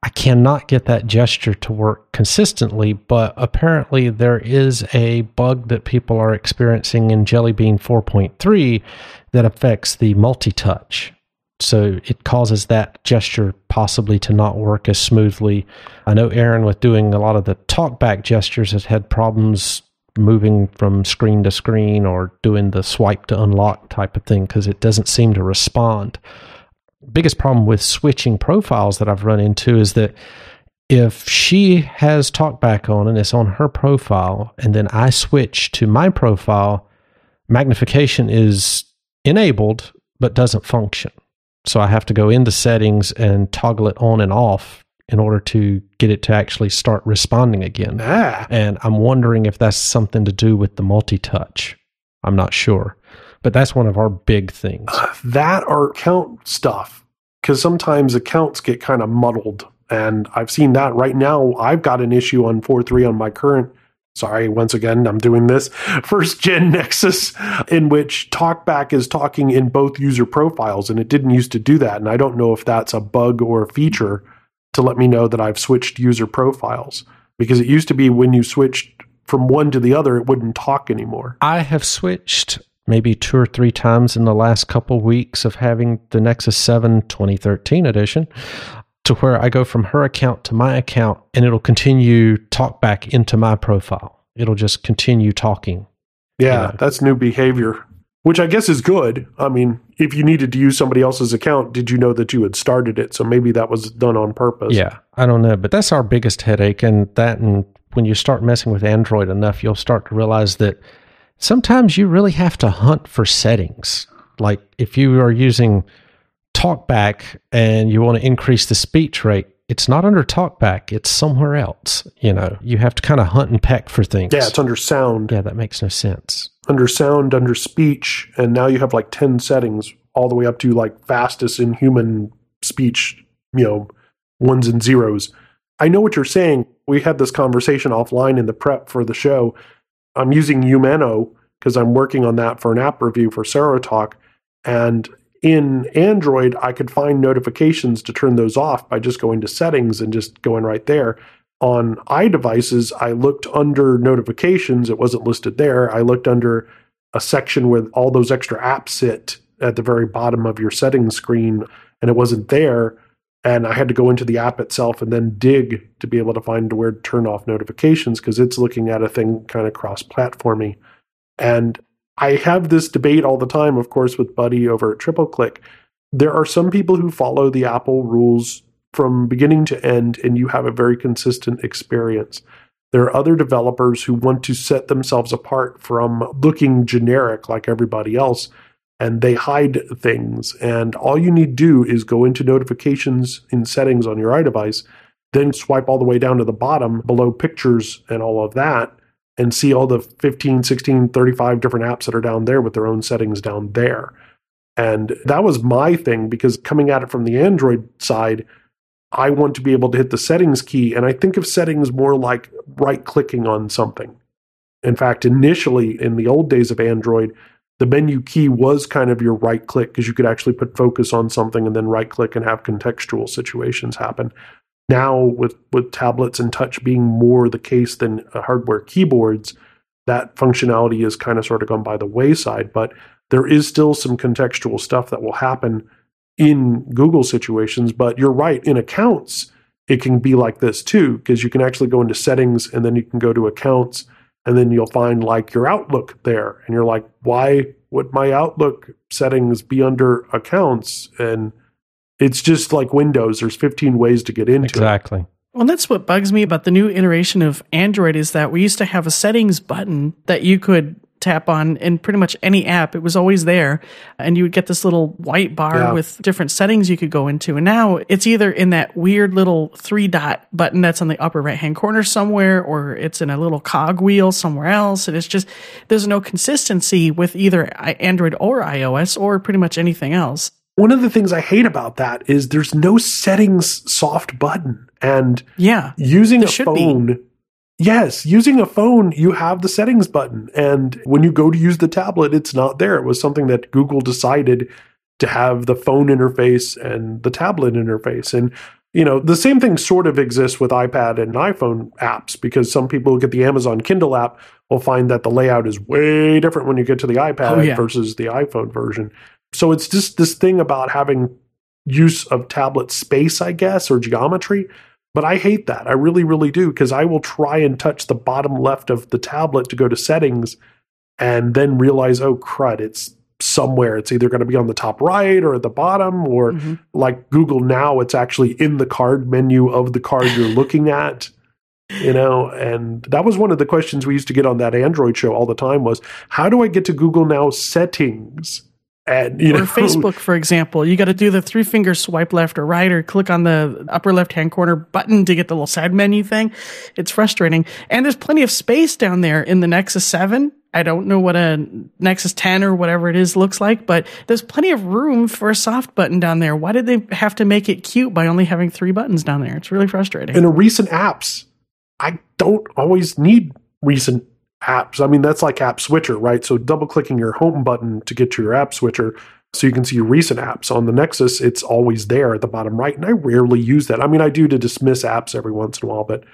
Speaker 2: I cannot get that gesture to work consistently, but apparently there is a bug that people are experiencing in Jelly Bean 4.3 that affects the multi-touch. So it causes that gesture possibly to not work as smoothly. I know Aaron, with doing a lot of the talkback gestures, has had problems moving from screen to screen or doing the swipe to unlock type of thing because it doesn't seem to respond. Biggest problem with switching profiles that I've run into is that if she has talkback on and it's on her profile, and then I switch to my profile, magnification is enabled but doesn't function. So I have to go into settings and toggle it on and off in order to get it to actually start responding again.
Speaker 4: Ah.
Speaker 2: And I'm wondering if that's something to do with the multi touch. I'm not sure. But that's one of our big things. Uh,
Speaker 4: that or account stuff. Because sometimes accounts get kind of muddled. And I've seen that right now. I've got an issue on 4.3 on my current sorry, once again, I'm doing this first gen Nexus in which TalkBack is talking in both user profiles, and it didn't used to do that. And I don't know if that's a bug or a feature to let me know that I've switched user profiles because it used to be when you switched from one to the other, it wouldn't talk anymore.
Speaker 2: I have switched maybe two or three times in the last couple weeks of having the Nexus 7 2013 edition to where I go from her account to my account and it'll continue talk back into my profile. It'll just continue talking.
Speaker 4: Yeah, you know? that's new behavior which I guess is good. I mean, if you needed to use somebody else's account, did you know that you had started it? So maybe that was done on purpose.
Speaker 2: Yeah, I don't know, but that's our biggest headache. And that, and when you start messing with Android enough, you'll start to realize that sometimes you really have to hunt for settings. Like if you are using talkback and you want to increase the speech rate, it's not under talkback, it's somewhere else. You know, you have to kind of hunt and peck for things.
Speaker 4: Yeah, it's under sound,
Speaker 2: yeah, that makes no sense.
Speaker 4: Under sound, under speech, and now you have like 10 settings all the way up to like fastest in human speech, you know, ones and zeros. I know what you're saying. We had this conversation offline in the prep for the show. I'm using Umano because I'm working on that for an app review for Serotalk. And in Android, I could find notifications to turn those off by just going to settings and just going right there. On iDevices, I looked under notifications. It wasn't listed there. I looked under a section where all those extra apps sit at the very bottom of your settings screen, and it wasn't there. And I had to go into the app itself and then dig to be able to find where to turn off notifications because it's looking at a thing kind of cross platformy. And I have this debate all the time, of course, with Buddy over at Triple Click. There are some people who follow the Apple rules from beginning to end, and you have a very consistent experience. There are other developers who want to set themselves apart from looking generic like everybody else, and they hide things. And all you need to do is go into notifications in settings on your iDevice, then swipe all the way down to the bottom below pictures and all of that, and see all the 15, 16, 35 different apps that are down there with their own settings down there. And that was my thing because coming at it from the Android side, I want to be able to hit the settings key. And I think of settings more like right clicking on something. In fact, initially in the old days of Android, the menu key was kind of your right click because you could actually put focus on something and then right click and have contextual situations happen. Now, with, with tablets and touch being more the case than uh, hardware keyboards, that functionality is kind of sort of gone by the wayside. But there is still some contextual stuff that will happen in Google situations. But you're right, in accounts, it can be like this too, because you can actually go into settings and then you can go to accounts and then you'll find like your Outlook there. And you're like, why would my Outlook settings be under accounts? And it's just like Windows. There's 15 ways to get into it.
Speaker 2: Exactly.
Speaker 3: Well, that's what bugs me about the new iteration of Android is that we used to have a settings button that you could tap on in pretty much any app. It was always there. And you would get this little white bar
Speaker 4: Yeah.
Speaker 3: with different settings you could go into. And now it's either in that weird little three dot button that's on the upper right hand corner somewhere, or it's in a little cog wheel somewhere else. And it's just, there's no consistency with either Android or iOS or pretty much anything else.
Speaker 4: One of the things I hate about that is there's no settings soft button. And
Speaker 3: Yeah.
Speaker 4: using a
Speaker 3: phone. be.
Speaker 4: Yes using a phone you have the settings button. And when you go to use the tablet it's not there. It was something that google decided to have the phone interface and the tablet interface. And you know the same thing sort of exists with ipad and iphone apps because some people who get the amazon kindle app will find that the layout is way different when you get to the oh, ipad
Speaker 3: Oh, yeah.
Speaker 4: versus the iphone version. So it's just this thing about having use of tablet space i guess or geometry but I hate that. I really, really do because I will try and touch the bottom left of the tablet to go to settings and then realize, oh, crud, it's somewhere. It's either going to be on the top right or at the bottom, or
Speaker 3: Mhm.
Speaker 4: like Google Now, it's actually in the card menu of the card you're looking at. You know, and that was one of the questions we used to get on that Android show all the time was how do I get to Google Now settings? And you
Speaker 3: or
Speaker 4: know,
Speaker 3: Facebook, for example, you got to do the three finger swipe left or right, or click on the upper left hand corner button to get the little side menu thing. It's frustrating. And there's plenty of space down there in the Nexus 7. I don't know what a Nexus 10 or whatever it is looks like, but there's plenty of room for a soft button down there. Why did they have to make it cute by only having three buttons down there? It's really frustrating.
Speaker 4: in recent apps, I don't always need recent apps. I mean, that's like app switcher, right? So double clicking your home button to get to your app switcher so you can see recent apps. On the Nexus, it's always there at the bottom right. And I rarely use that. I mean, I do to dismiss apps every once in a while, but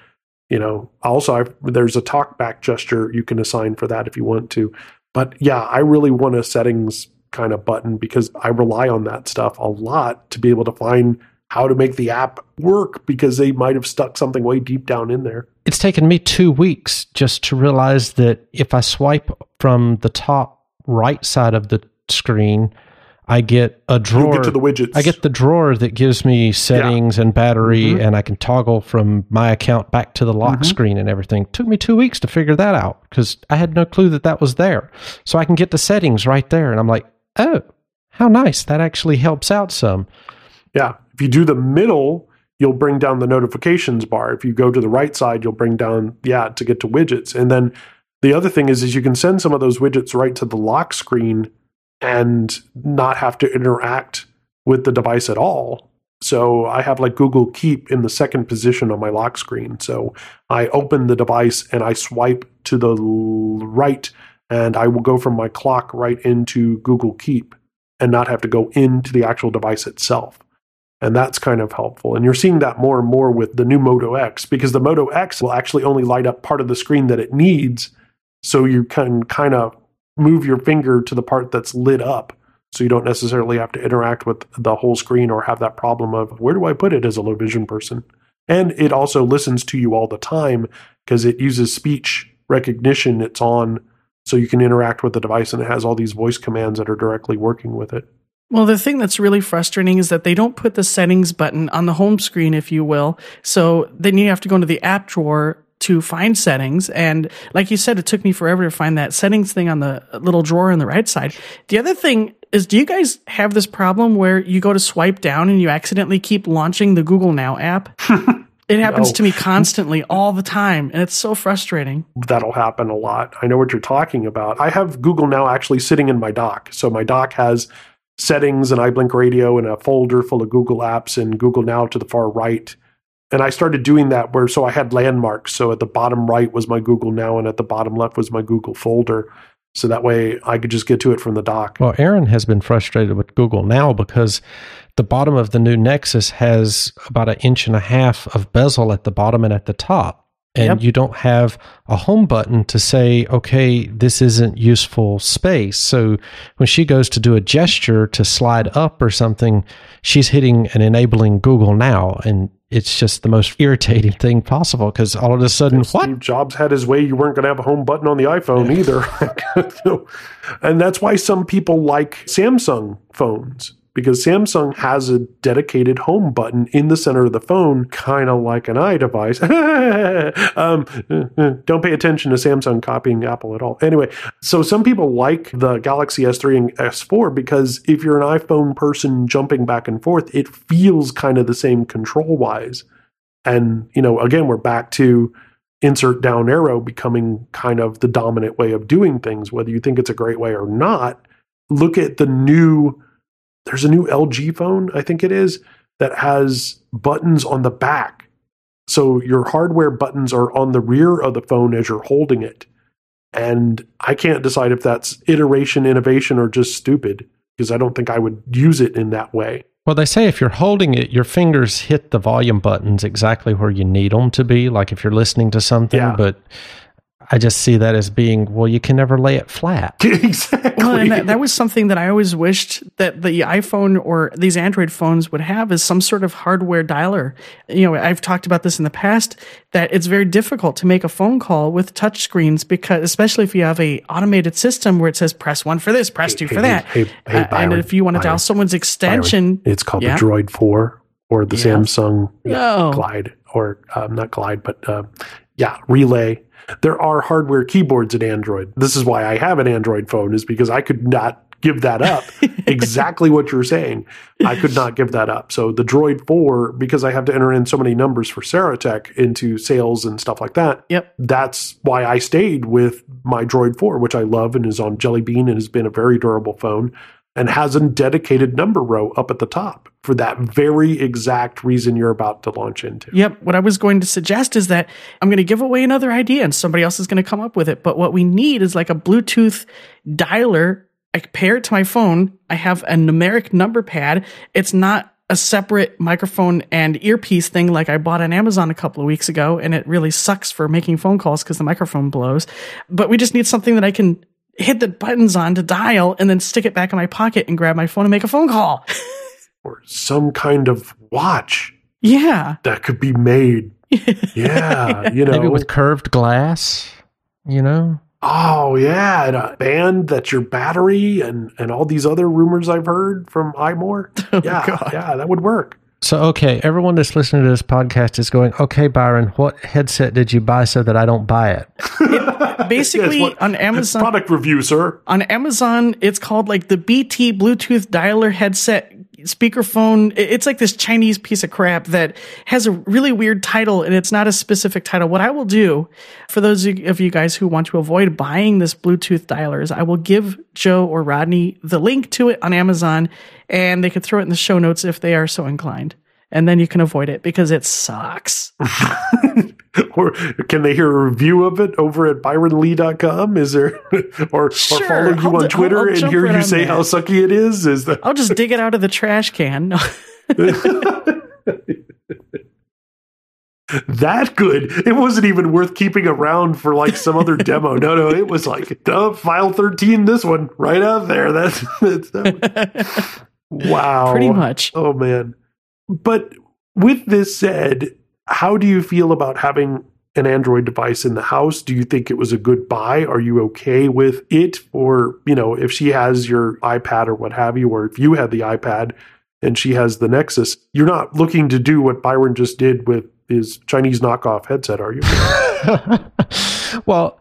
Speaker 4: you know, also I've, there's a talkback gesture you can assign for that if you want to. But yeah, I really want a settings kind of button because I rely on that stuff a lot to be able to find how to make the app work because they might have stuck something way deep down in there.
Speaker 2: It's taken me two weeks just to realize that if I swipe from the top right side of the screen, I get a drawer.
Speaker 4: get to the widgets.
Speaker 2: I get the drawer that gives me settings and battery,
Speaker 4: Mhm.
Speaker 2: and I can toggle from my account back to the lock
Speaker 4: Mhm.
Speaker 2: screen and everything. took me two weeks to figure that out because I had no clue that that was there. So I can get the settings right there, and I'm like, oh, How nice. That actually helps out some.
Speaker 4: Yeah. If you do the middle, you'll bring down the notifications bar. If you go to the right side, you'll bring down, yeah, to get to widgets. And then the other thing is, is you can send some of those widgets right to the lock screen and not have to interact with the device at all. So I have like Google Keep in the second position on my lock screen. So I open the device and I swipe to the right, and I will go from my clock right into Google Keep and not have to go into the actual device itself. And that's kind of helpful. And you're seeing that more and more with the new Moto X because the Moto X will actually only light up part of the screen that it needs. So you can kind of move your finger to the part that's lit up. So you don't necessarily have to interact with the whole screen or have that problem of where do I put it as a low vision person? And it also listens to you all the time because it uses speech recognition. It's on so you can interact with the device and it has all these voice commands that are directly working with it.
Speaker 3: Well, the thing that's really frustrating is that they don't put the settings button on the home screen, if you will. So then you have to go into the app drawer to find settings. And like you said, it took me forever to find that settings thing on the little drawer on the right side. The other thing is, do you guys have this problem where you go to swipe down and you accidentally keep launching the Google Now app? It happens
Speaker 4: No.
Speaker 3: to me constantly, all the time, and it's so frustrating.
Speaker 4: That'll happen a lot. I know what you're talking about. I have Google Now actually sitting in my dock. So my dock has settings and iBlink Radio and a folder full of Google apps and Google Now to the far right. And I started doing that where so I had landmarks. So at the bottom right was my Google Now and at the bottom left was my Google folder. So that way I could just get to it from the dock.
Speaker 2: Well, Aaron has been frustrated with Google now because the bottom of the new Nexus has about an inch and a half of bezel at the bottom and at the top. And
Speaker 3: Yep.
Speaker 2: you don't have a home button to say, okay, this isn't useful space. So when she goes to do a gesture to slide up or something, she's hitting and enabling Google Now. And it's just the most irritating thing possible because all of a sudden, what?
Speaker 4: Steve Jobs had his way, you weren't going to have a home button on the iPhone either. and that's why some people like Samsung phones because Samsung has a dedicated home button in the center of the phone, kind of like an iDevice. um, don't pay attention to Samsung copying Apple at all. Anyway, so some people like the Galaxy S3 and S4 because if you're an iPhone person jumping back and forth, it feels kind of the same control wise. And, you know, again, we're back to insert down arrow becoming kind of the dominant way of doing things, whether you think it's a great way or not. Look at the new, there's a new LG phone, I think it is, that has buttons on the back. So your hardware buttons are on the rear of the phone as you're holding it. And I can't decide if that's iteration, innovation, or just stupid because I don't think I would use it in that way.
Speaker 2: Well, they say if you're holding it, your fingers hit the volume buttons exactly where you need them to be, like if you're listening to something.
Speaker 4: Yeah.
Speaker 2: But I just see that as being, well, you can never lay it flat.
Speaker 4: exactly.
Speaker 3: Well, and that, that was something that I always wished that the iPhone or these Android phones would have is some sort of hardware dialer. You know, I've talked about this in the past that it's very difficult to make a phone call with touch screens because, especially if you have a automated system where it says press one for this, press two
Speaker 4: Hey,
Speaker 3: for
Speaker 4: hey,
Speaker 3: that.
Speaker 4: hey, hey,
Speaker 3: Uh, and if you want to dial someone's extension,
Speaker 4: It's called
Speaker 3: Yeah.
Speaker 4: the Droid 4 or the
Speaker 3: Yeah.
Speaker 4: Samsung yeah,
Speaker 3: Oh.
Speaker 4: Glide or um, not Glide, but uh, yeah, Relay. There are hardware keyboards in Android. This is why I have an Android phone is because I could not give that up. exactly what you're saying. I could not give that up. So the Droid 4, because I have to enter in so many numbers for Serotek into sales and stuff like that,
Speaker 3: yep.
Speaker 4: that's why I stayed with my Droid 4, which I love and is on Jelly Bean and has been a very durable phone and has a dedicated number row up at the top for that very exact reason you're about to launch into.
Speaker 3: Yep. What I was going to suggest is that I'm going to give away another idea and somebody else is going to come up with it. But what we need is like a Bluetooth dialer. I pair it to my phone. I have a numeric number pad. It's not a separate microphone and earpiece thing like I bought on Amazon a couple of weeks ago. And it really sucks for making phone calls because the microphone blows. But we just need something that I can hit the buttons on to dial and then stick it back in my pocket and grab my phone and make a phone call.
Speaker 4: Or some kind of watch
Speaker 3: yeah.
Speaker 4: that could be made. Yeah, you know.
Speaker 2: Maybe with curved glass, you know?
Speaker 4: oh, yeah, and a band that's your battery and, and all these other rumors I've heard from iMore.
Speaker 3: Oh,
Speaker 4: yeah,
Speaker 3: God.
Speaker 4: yeah, that would work.
Speaker 2: So, okay, everyone that's listening to this podcast is going, okay, Byron, what headset did you buy so that I don't buy it?
Speaker 3: Basically,
Speaker 4: Yes, what-
Speaker 3: on Amazon,
Speaker 4: Product review, sir.
Speaker 3: on Amazon, it's called like the BT Bluetooth dialer headset speakerphone. It's like this Chinese piece of crap that has a really weird title and it's not a specific title. What I will do for those of you guys who want to avoid buying this Bluetooth dialer is I will give Joe or Rodney the link to it on Amazon and they could throw it in the show notes if they are so inclined. And then you can avoid it because it sucks.
Speaker 4: or can they hear a review of it over at byronlee.com? Is there or,
Speaker 3: Sure,
Speaker 4: or follow you
Speaker 3: I'll
Speaker 4: on
Speaker 3: d-
Speaker 4: Twitter
Speaker 3: I'll- I'll
Speaker 4: and hear
Speaker 3: right
Speaker 4: you say
Speaker 3: that.
Speaker 4: how sucky it is? Is that
Speaker 3: I'll just dig it out of the trash can.
Speaker 4: that good? It wasn't even worth keeping around for like some other demo. No, no, it was like oh, file 13, this one right out there. That's, that's that wow.
Speaker 3: Pretty much.
Speaker 4: Oh man. But with this said, how do you feel about having an Android device in the house? Do you think it was a good buy? Are you okay with it? Or, you know, if she has your iPad or what have you, or if you had the iPad and she has the Nexus, you're not looking to do what Byron just did with his Chinese knockoff headset, are you?
Speaker 2: well,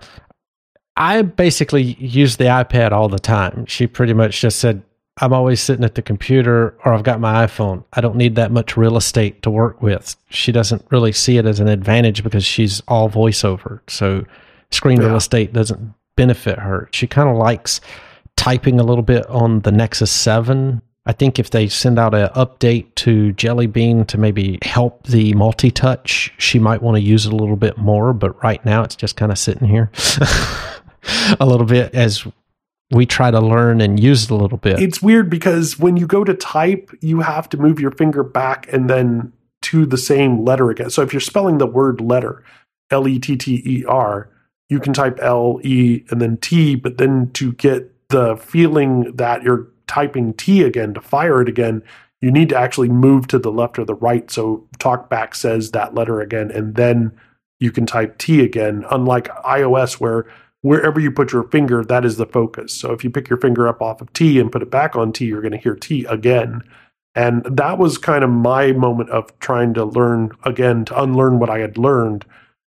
Speaker 2: I basically use the iPad all the time. She pretty much just said, I'm always sitting at the computer or I've got my iPhone. I don't need that much real estate to work with. She doesn't really see it as an advantage because she's all voiceover. So screen real estate doesn't benefit her. She kind of likes typing a little bit on the Nexus 7. I think if they send out an update to Jelly Bean to maybe help the multi touch, she might want to use it a little bit more. But right now, it's just kind of sitting here a little bit as we try to learn and use it a little bit.
Speaker 4: it's weird because when you go to type, you have to move your finger back and then to the same letter again. So if you're spelling the word letter, L E T T E R, you can type L E and then T, but then to get the feeling that you're typing T again to fire it again, you need to actually move to the left or the right. So TalkBack says that letter again, and then you can type T again, unlike iOS where wherever you put your finger, that is the focus. So if you pick your finger up off of T and put it back on T, you're going to hear T again. And that was kind of my moment of trying to learn again, to unlearn what I had learned.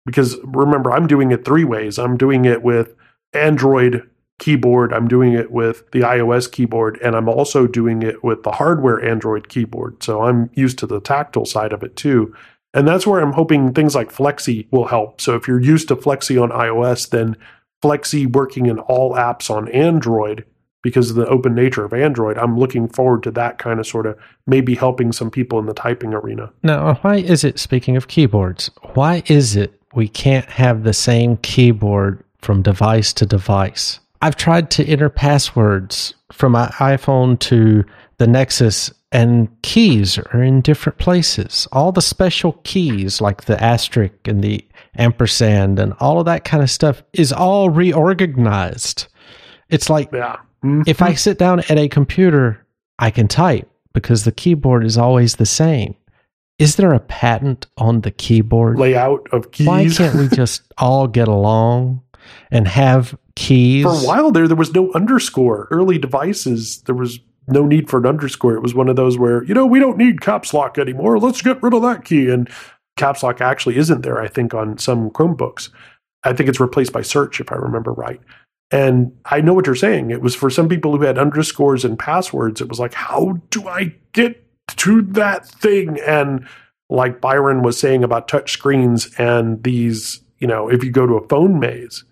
Speaker 4: Because remember, I'm doing it three ways. I'm doing it with Android keyboard, I'm doing it with the iOS keyboard, and I'm also doing it with the hardware Android keyboard. So I'm used to the tactile side of it too. And that's where I'm hoping things like Flexi will help. So if you're used to Flexi on iOS, then Flexi working in all apps on Android because of the open nature of Android, I'm looking forward to that kind of sort of maybe helping some people in the typing arena.
Speaker 2: Now, why is it, speaking of keyboards, why is it we can't have the same keyboard from device to device? I've tried to enter passwords from my iPhone to the Nexus, and keys are in different places. All the special keys, like the asterisk and the ampersand and all of that kind of stuff, is all reorganized. It's like
Speaker 4: Yeah. Mm-hmm.
Speaker 2: if I sit down at a computer, I can type because the keyboard is always the same. Is there a patent on the keyboard?
Speaker 4: layout of keys.
Speaker 2: Why can't we just all get along and have keys?
Speaker 4: For a while there, there was no underscore. Early devices, there was no need for an underscore. It was one of those where, you know, we don't need caps lock anymore. Let's get rid of that key. And caps lock actually isn't there, I think, on some Chromebooks. I think it's replaced by search, if I remember right. And I know what you're saying. It was for some people who had underscores and passwords. It was like, how do I get to that thing? And like Byron was saying about touch screens and these, you know, if you go to a phone maze,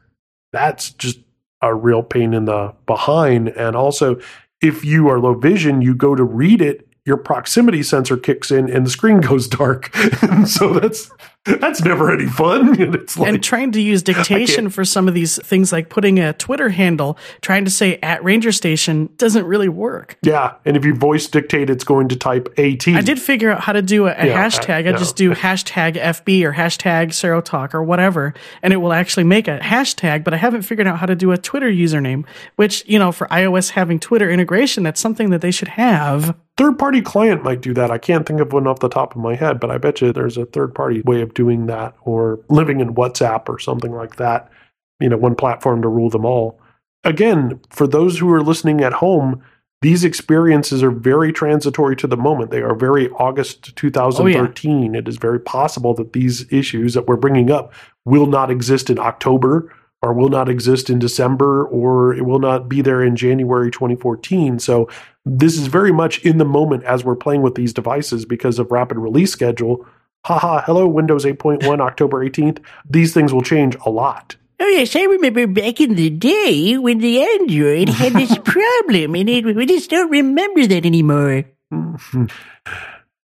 Speaker 4: that's just a real pain in the behind. And also, if you are low vision, you go to read it, your proximity sensor kicks in and the screen goes dark. and so that's that's never any fun. And it's like
Speaker 3: and trying to use dictation for some of these things like putting a Twitter handle, trying to say at Ranger Station doesn't really work.
Speaker 4: yeah. And if you voice dictate, it's going to type AT.
Speaker 3: I did figure out how to do a, a
Speaker 4: Yeah,
Speaker 3: hashtag.
Speaker 4: I-
Speaker 3: I just do hashtag FB or hashtag Serotalk or whatever, and it will actually make a hashtag, but I haven't figured out how to do a Twitter username, which, you know, for iOS having Twitter integration, that's something that they should have.
Speaker 4: third party client might do that. I can't think of one off the top of my head, but I bet you there's a third party way of doing that or living in WhatsApp or something like that. You know, one platform to rule them all. Again, for those who are listening at home, these experiences are very transitory to the moment. They are very August 2013. It is very possible that these issues that we're bringing up will not exist in October or will not exist in December or it will not be there in January 2014. So this is very much in the moment as we're playing with these devices because of rapid release schedule. Haha, hello, Windows 8.1, October 18th. These things will change a lot.
Speaker 5: Oh, yes, I remember back in the day when the Android had this problem, and it, we just don't remember that anymore.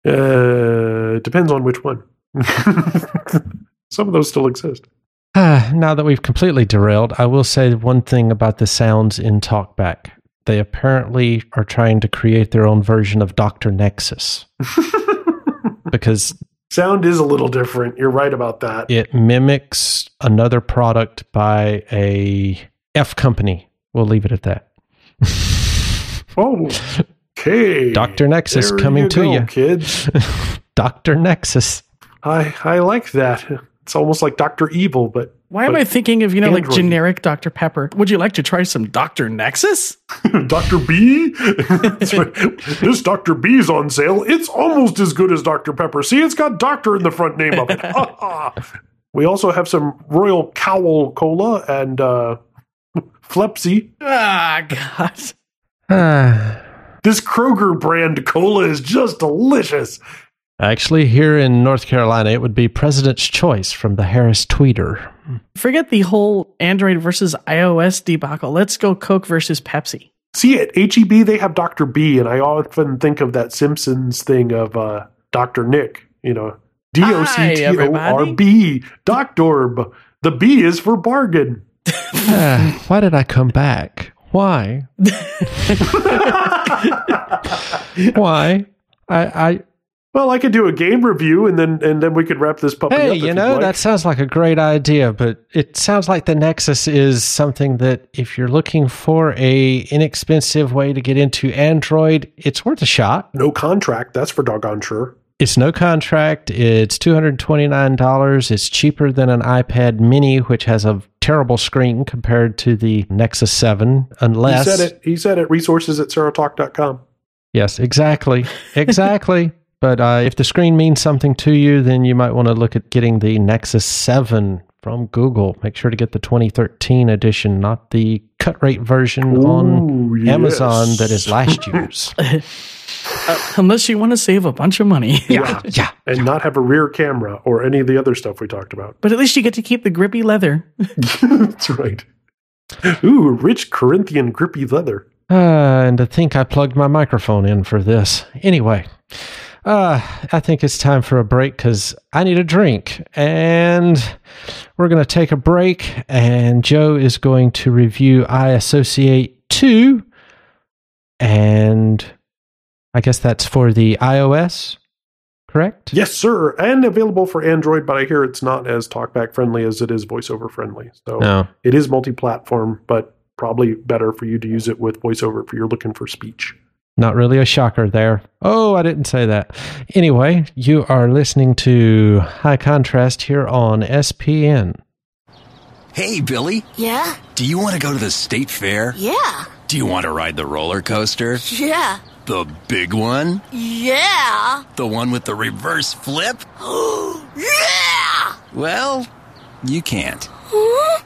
Speaker 4: Uh, depends on which one. Some of those still exist.
Speaker 2: now that we've completely derailed, I will say one thing about the sounds in TalkBack. They apparently are trying to create their own version of Dr. Nexus because
Speaker 4: Sound is a little different. You're right about that.
Speaker 2: it mimics another product by a F company. We'll leave it at that.
Speaker 4: Oh, okay.
Speaker 2: Dr. Nexus
Speaker 4: There
Speaker 2: coming to
Speaker 4: go,
Speaker 2: you.
Speaker 4: kids.
Speaker 2: Dr. Nexus.
Speaker 4: I I like that. It's almost like Doctor Evil, but
Speaker 3: Why am I thinking of, you know, like generic Dr. Pepper? Would you like to try some Dr. Nexus?
Speaker 4: Dr. B. That's this Dr. B's on sale. It's almost as good as Dr. Pepper. See, it's got Doctor in the front name of it. Ha, ha. we also have some Royal Cowl Cola and uh, Flepsy.
Speaker 3: Ah, God.
Speaker 4: This Kroger brand cola is just delicious.
Speaker 2: Actually, here in North Carolina, it would be President's Choice from the Harris Teeter.
Speaker 3: Forget the whole Android versus iOS debacle. Let's go Coke versus Pepsi.
Speaker 4: See, at HEB, they have Dr. B, and I often think of that Simpsons thing of uh, Dr. Nick, you know, D O C T O R B, Doctor. B the B is for bargain.
Speaker 2: Ah, why did I come back? Why? Why? I, I
Speaker 4: Well, I could do a game review, and then and then we could wrap this puppy up.
Speaker 2: hey, you know
Speaker 4: like.
Speaker 2: that sounds like a great idea, but it sounds like the Nexus is something that if you're looking for a inexpensive way to get into Android, it's worth a shot.
Speaker 4: no contract. That's for doggone sure.
Speaker 2: It's no contract. It's two hundred twenty nine dollars. It's cheaper than an iPad Mini, which has a terrible screen compared to the Nexus Seven. Unless
Speaker 4: He said it. He said it. Resources at serotalk.com.
Speaker 2: Yes, exactly. Exactly. but uh, if the screen means something to you, then you might want to look at getting the Nexus 7 from Google. Make sure to get the 2013 edition, not the cut rate version on
Speaker 4: Ooh, yes.
Speaker 2: Amazon that is last year's.
Speaker 3: Uh, unless you want to save a bunch of money.
Speaker 2: yeah, yeah.
Speaker 4: and not have a rear camera or any of the other stuff we talked about.
Speaker 3: But at least you get to keep the grippy leather.
Speaker 4: That's right. Ooh, rich Corinthian grippy leather.
Speaker 2: Uh, and to think I plugged my microphone in for this. Anyway, uh, I think it's time for a break because I need a drink. And we're going to take a break, and Joe is going to review iAssociate 2. And I guess that's for the iOS, correct?
Speaker 4: Yes, sir. And available for Android, but I hear it's not as talkback friendly as it is voiceover friendly. So
Speaker 2: No.
Speaker 4: it is multi platform, but probably better for you to use it with voiceover if you're looking for speech.
Speaker 2: Not really a shocker there. Oh, I didn't say that. Anyway, you are listening to High Contrast here on SPN.
Speaker 6: Hey, Billy,
Speaker 5: Yeah?
Speaker 6: do you want to go to the state fair?
Speaker 5: Yeah.
Speaker 6: Do you want to ride the roller coaster?
Speaker 5: Yeah.
Speaker 6: The big one?
Speaker 5: Yeah.
Speaker 6: The one with the reverse flip?
Speaker 5: Yeah.
Speaker 6: Well, you can't. Well,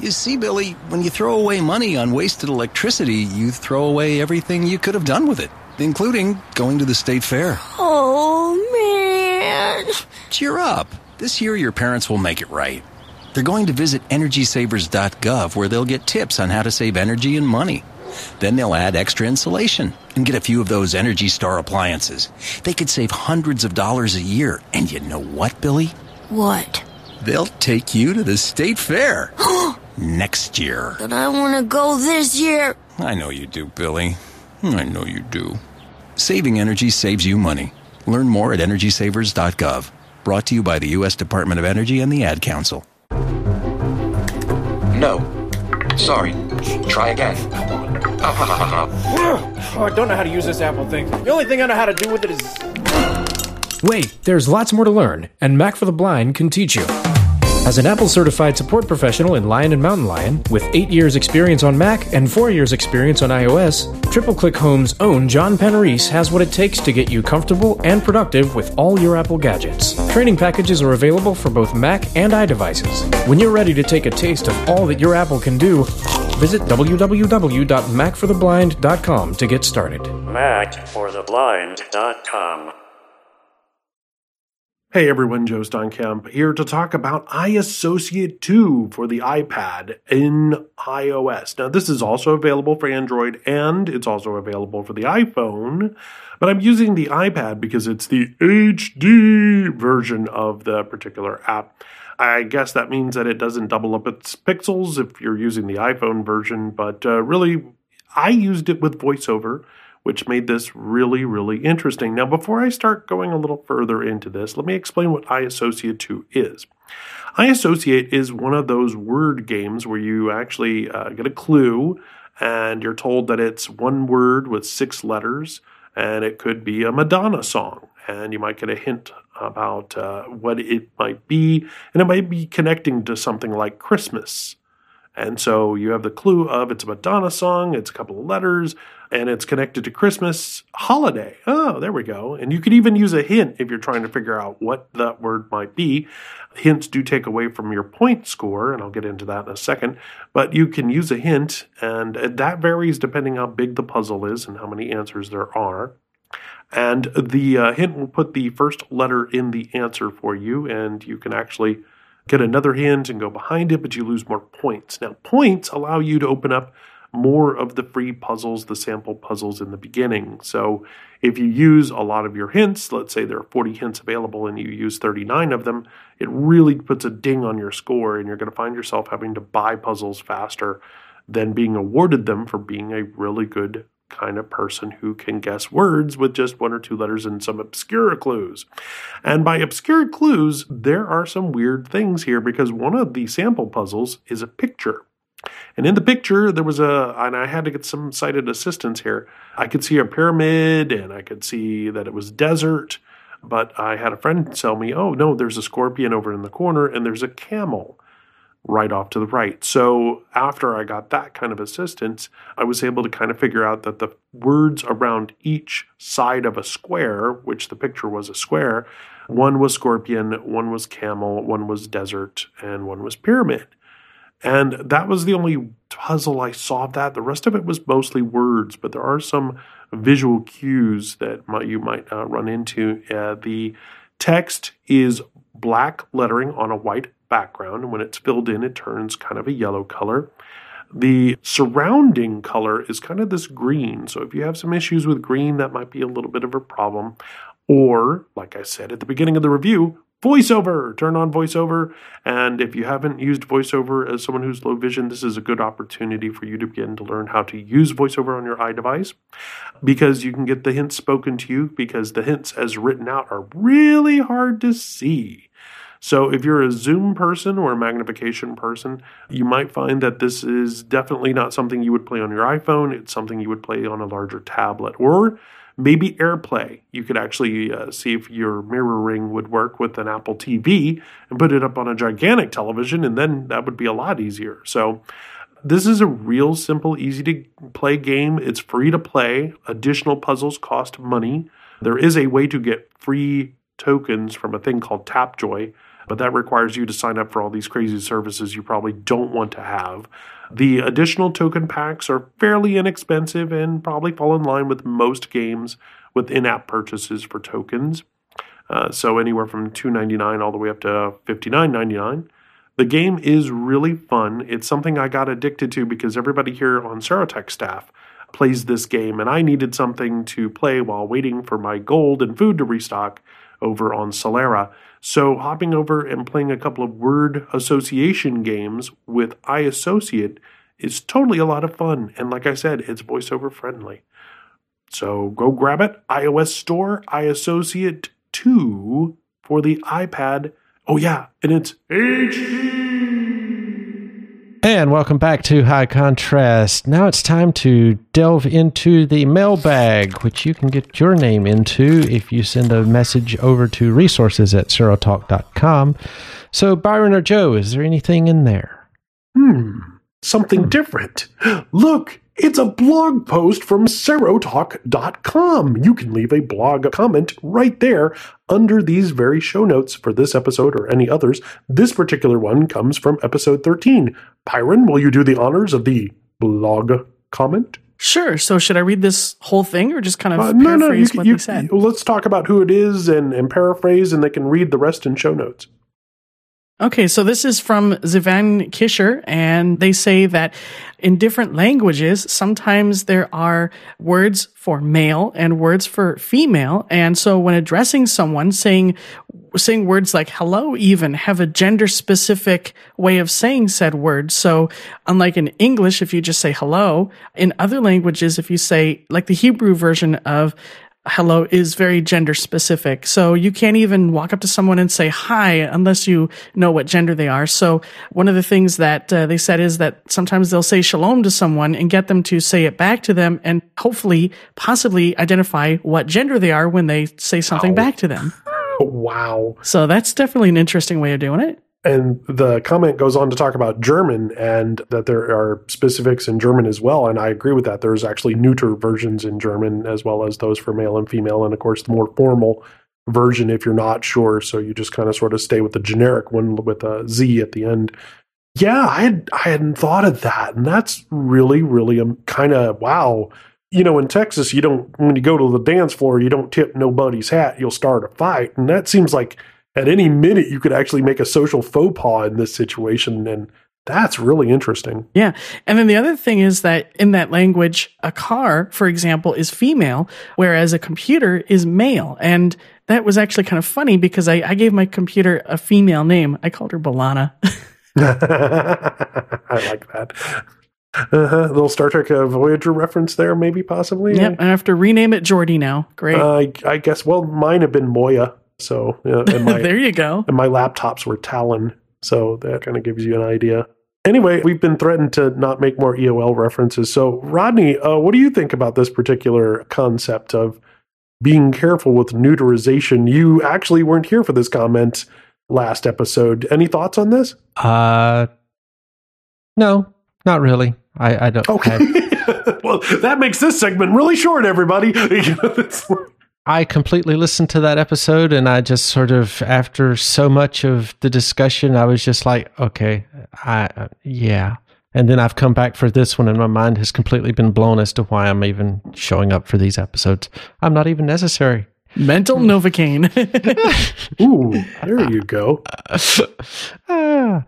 Speaker 6: You see, Billy, when you throw away money on wasted electricity, you throw away everything you could have done with it, including going to the state fair.
Speaker 5: Oh, man.
Speaker 6: Cheer up. This year, your parents will make it right. They're going to visit EnergySavers.gov where they'll get tips on how to save energy and money. Then they'll add extra insulation and get a few of those Energy Star appliances. They could save hundreds of dollars a year. And you know what, Billy?
Speaker 5: What?
Speaker 6: They'll take you to the state fair next year.
Speaker 5: But I want to go this year.
Speaker 6: I know you do, Billy. I know you do. Saving energy saves you money. Learn more at EnergySavers.gov. Brought to you by the U.S. Department of Energy and the Ad Council.
Speaker 1: No. Sorry. Try again.
Speaker 7: Oh, I don't know how to use this Apple thing. The only thing I know how to do with it is.
Speaker 8: Wait, there's lots more to learn, and Mac for the Blind can teach you.
Speaker 7: As an Apple certified support professional in Lion and Mountain Lion, with 8 years experience on Mac and 4 years experience on iOS, Triple Click Home's own John Panarese has what it takes to get you comfortable and productive with all your Apple gadgets. Training packages are available for both Mac and iDevices. When you're ready to take a taste of all that your Apple can do, visit www.macfortheblind.com to get started.
Speaker 8: MacForTheBlind.com.
Speaker 4: Hey everyone, Joe Steinkamp here to talk about iAssociate 2 for the iPad in iOS. Now, this is also available for Android and it's also available for the iPhone, but I'm using the iPad because it's the HD version of the particular app. I guess that means that it doesn't double up its pixels if you're using the iPhone version, but uh, really, I used it with VoiceOver which made this really, really interesting. Now, before I start going a little further into this, let me explain what iAssociate 2 is. iAssociate is one of those word games where you actually uh, get a clue and you're told that it's one word with six letters and it could be a Madonna song. And you might get a hint about uh, what it might be, and it might be connecting to something like Christmas. And so you have the clue of it's a Madonna song, it's a couple of letters, and it's connected to Christmas holiday. Oh, there we go. And you could even use a hint if you're trying to figure out what that word might be. Hints do take away from your point score, and I'll get into that in a second. But you can use a hint, and that varies depending how big the puzzle is and how many answers there are. And the uh, hint will put the first letter in the answer for you, and you can actually get another hint and go behind it, but you lose more points. Now, points allow you to open up more of the free puzzles, the sample puzzles in the beginning. So if you use a lot of your hints, let's say there are 40 hints available and you use 39 of them, it really puts a ding on your score and you're going to find yourself having to buy puzzles faster than being awarded them for being a really good kind of person who can guess words with just one or two letters and some obscure clues. And by obscure clues, there are some weird things here because one of the sample puzzles is a picture. And in the picture, there was a, and I had to get some sighted assistance here. I could see a pyramid and I could see that it was desert, but I had a friend tell me, oh, no, there's a scorpion over in the corner and there's a camel right off to the right. So after I got that kind of assistance, I was able to kind of figure out that the words around each side of a square, which the picture was a square, one was scorpion, one was camel, one was desert, and one was pyramid. And that was the only puzzle I saw of that. The rest of it was mostly words, but there are some visual cues that might, you might uh, run into. Uh, the text is black lettering on a white background, and when it's filled in, it turns kind of a yellow color. The surrounding color is kind of this green. So if you have some issues with green, that might be a little bit of a problem. Or, like I said at the beginning of the review, voiceover turn on voiceover and if you haven't used voiceover as someone who's low vision this is a good opportunity for you to begin to learn how to use voiceover on your iDevice because you can get the hints spoken to you because the hints as written out are really hard to see so if you're a zoom person or a magnification person you might find that this is definitely not something you would play on your iphone it's something you would play on a larger tablet or Maybe AirPlay. You could actually uh, see if your mirroring would work with an Apple TV and put it up on a gigantic television, and then that would be a lot easier. So, this is a real simple, easy to play game. It's free to play. Additional puzzles cost money. There is a way to get free tokens from a thing called Tapjoy, but that requires you to sign up for all these crazy services you probably don't want to have. The additional token packs are fairly inexpensive and probably fall in line with most games with in app purchases for tokens. Uh, so anywhere from $2.99 all the way up to $59.99. The game is really fun. It's something I got addicted to because everybody here on Serotek staff plays this game, and I needed something to play while waiting for my gold and food to restock over on Solara. So hopping over and playing a couple of word association games with iAssociate is totally a lot of fun. And like I said, it's voiceover friendly. So go grab it. iOS Store, iAssociate 2 for the iPad. Oh, yeah, and it's HD.
Speaker 2: And welcome back to High Contrast. Now it's time to delve into the mailbag, which you can get your name into if you send a message over to resources at serotalk.com. So, Byron or Joe, is there anything in there?
Speaker 4: Hmm, something different. Look, it's a blog post from serotalk.com. You can leave a blog comment right there under these very show notes for this episode or any others. This particular one comes from episode 13. Byron, will you do the honors of the blog comment?
Speaker 3: Sure. So should I read this whole thing or just kind of
Speaker 4: Uh,
Speaker 3: paraphrase
Speaker 4: can-
Speaker 3: what
Speaker 4: you-
Speaker 3: they said?
Speaker 4: let's talk about who it is and, and paraphrase, and they can read the rest in show notes.
Speaker 3: Okay, so this is from Zivan Kisher, and they say that in different languages, sometimes there are words for male and words for female. And so when addressing someone, saying, saying words like hello even have a gender specific way of saying said word. So unlike in English, if you just say hello, in other languages, if you say like the Hebrew version of hello is very gender specific. So you can't even walk up to someone and say hi unless you know what gender they are. So one of the things that uh, they said is that sometimes they'll say shalom to someone and get them to say it back to them and hopefully possibly identify what gender they are when they say something back to them.
Speaker 4: Wow.
Speaker 3: So that's definitely an interesting way of doing it.
Speaker 4: And the comment goes on to talk about German and that there are specifics in German as well. And I agree with that. There's actually neuter versions in German as well as those for male and female. And of course, the more formal version if you're not sure. So you just kind of sort of stay with the generic one with a Z at the end. Yeah, I had I hadn't thought of that. And that's really, really um, kind of wow. You know, in Texas, you don't when you go to the dance floor, you don't tip nobody's hat, you'll start a fight. And that seems like at any minute you could actually make a social faux pas in this situation and that's really interesting
Speaker 3: Yeah. And then the other thing is that in that language, a car, for example, is female, whereas a computer is male. And that was actually kind of funny because I, I gave my computer a female name. I called her B'Elanna.
Speaker 4: i like that uh-huh. little star trek uh, voyager reference there maybe possibly
Speaker 3: yep. I have to rename it Geordi now. Great.
Speaker 4: uh, I, I guess well mine have been moya so yeah, and my,
Speaker 3: there you go.
Speaker 4: and my laptops were Talyn so that kind of gives you an idea Anyway, we've been threatened to not make more EOL references. So, Rodney, uh, what do you think about this particular concept of being careful with neuterization? You actually weren't here for this comment last episode. Any thoughts on this?
Speaker 2: Uh, no, not really. I, I don't.
Speaker 4: Okay.
Speaker 2: I,
Speaker 4: well, that makes this segment really short, everybody. You know, it's-
Speaker 2: I completely listened to that episode, and I just sort of, after so much of the discussion, I was just like, okay, I, uh, yeah. And then I've come back for this one, and my mind has completely been blown as to why I'm even showing up for these episodes. I'm not even necessary.
Speaker 3: Mental Novocaine.
Speaker 4: Ooh, there you go.
Speaker 2: Ah.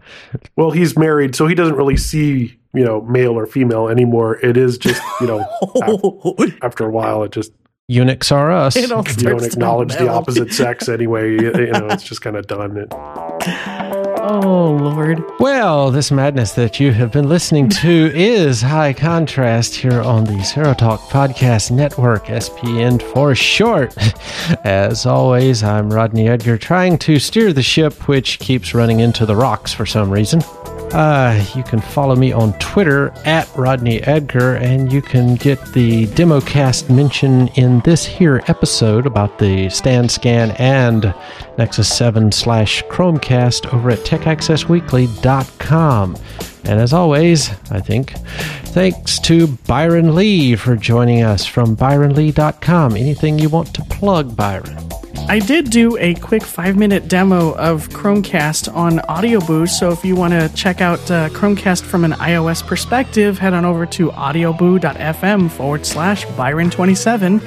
Speaker 4: Well, he's married, so he doesn't really see, you know, male or female anymore. It is just, you know, af- after a while, it just
Speaker 2: Eunuchs are us.
Speaker 4: You don't acknowledge the opposite sex anyway. You, you know, it's just kind of done. It,
Speaker 3: Oh, Lord.
Speaker 2: Well, this madness that you have been listening to is High Contrast here on the Serotalk Podcast Network, SPN for short. As always, I'm Rodney Edgar trying to steer the ship, which keeps running into the rocks for some reason. Uh, you can follow me on Twitter at Rodney Edgar, and you can get the democast mention in this here episode about the StandScan and Nexus 7 slash Chromecast over at techaccessweekly.com. And as always, I think, thanks to Byron Lee for joining us from byronlee.com. Anything you want to plug, Byron?
Speaker 3: I did do a quick five minute demo of Chromecast on Audioboo. So if you want to check out uh, Chromecast from an iOS perspective, head on over to audioboo.fm forward slash Byron27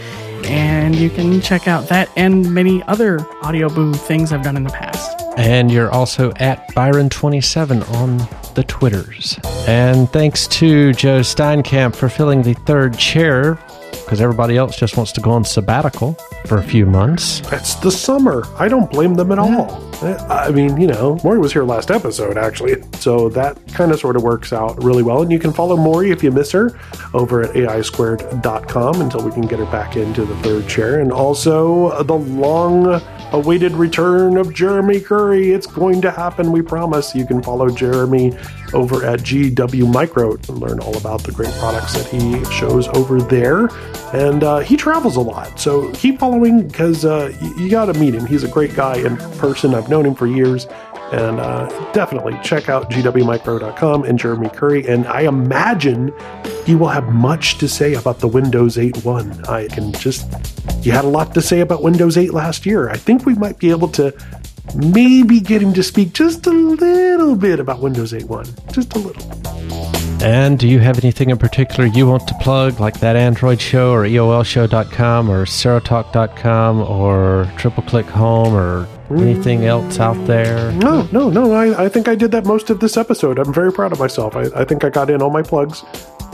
Speaker 3: and you can check out that and many other Audioboo things I've done in the past.
Speaker 2: And you're also at Byron27 on the Twitters. And thanks to Joe Steinkamp for filling the third chair because everybody else just wants to go on sabbatical for a few months.
Speaker 4: it's the summer. I don't blame them at all. I mean, you know, Maurie was here last episode, actually. So that kind of sort of works out really well. And you can follow Maurie if you miss her over at AIsquared.com until we can get her back into the third chair. And also uh, the long awaited return of Jeremy Curry. It's going to happen, we promise. You can follow Jeremy over at GW Micro to learn all about the great products that he shows over there. And uh, he travels a lot, so keep following because uh, you, you got to meet him. He's a great guy in person. I've known him for years. And uh, definitely check out gwmicro.com and Jeremy Curry. And I imagine he will have much to say about the Windows 8 one. I can just, he had a lot to say about Windows 8 last year. I think we might be able to maybe get him to speak just a little bit about Windows 8 one. Just a little.
Speaker 2: And do you have anything in particular you want to plug, like that Android show or EOLshow.com or Serotalk.com or Triple Click Home or anything else out there?
Speaker 4: No, no, no. I, I think I did that most of this episode. I'm very proud of myself. I, I think I got in all my plugs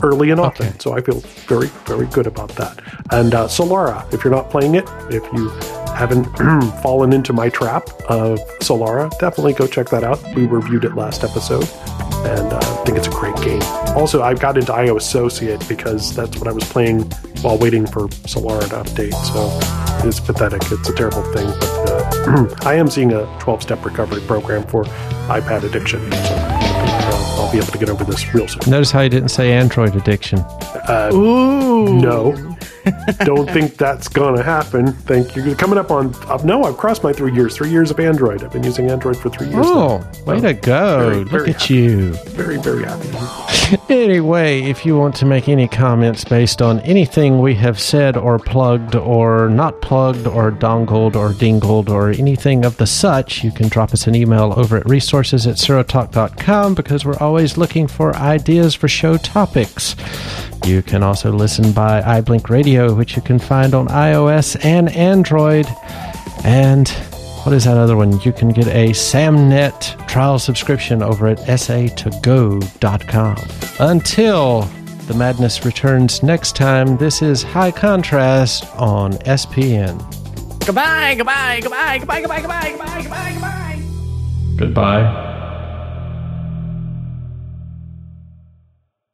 Speaker 4: early and often.
Speaker 2: Okay.
Speaker 4: So I feel very, very good about that. And uh, Solara, if you're not playing it, if you haven't fallen into my trap of Solara, definitely go check that out. We reviewed it last episode, and uh, I think it's a great game. Also, I've got into iAssociate because that's what I was playing while waiting for Solara to update. So it's pathetic. It's a terrible thing, but uh, I am seeing a 12 step recovery program for iPad addiction. So uh, I'll be able to get over this real soon.
Speaker 2: Notice how you didn't say Android addiction.
Speaker 3: Ooh.
Speaker 4: No. Don't think that's gonna happen. Thank you. Coming up on uh, no, I've crossed my three years. Three years of Android. I've been using Android for three years.
Speaker 2: Oh,
Speaker 4: now.
Speaker 2: way
Speaker 4: So,
Speaker 2: to go.
Speaker 4: very,
Speaker 2: Look
Speaker 4: very
Speaker 2: at
Speaker 4: happy.
Speaker 2: you.
Speaker 4: Very, very happy.
Speaker 2: Anyway, if you want to make any comments based on anything we have said or plugged or not plugged or dongled or dingled or anything of the such, you can drop us an email over at resources at serotalk.com because we're always looking for ideas for show topics. You can also listen by iBlink Radio, which you can find on iOS and Android. And what is that other one? You can get a SamNet trial subscription over at sa2go.com. Until the madness returns next time, this is High Contrast on SPN.
Speaker 3: Goodbye, goodbye, goodbye, goodbye, goodbye, goodbye, goodbye, goodbye, goodbye.
Speaker 2: Goodbye.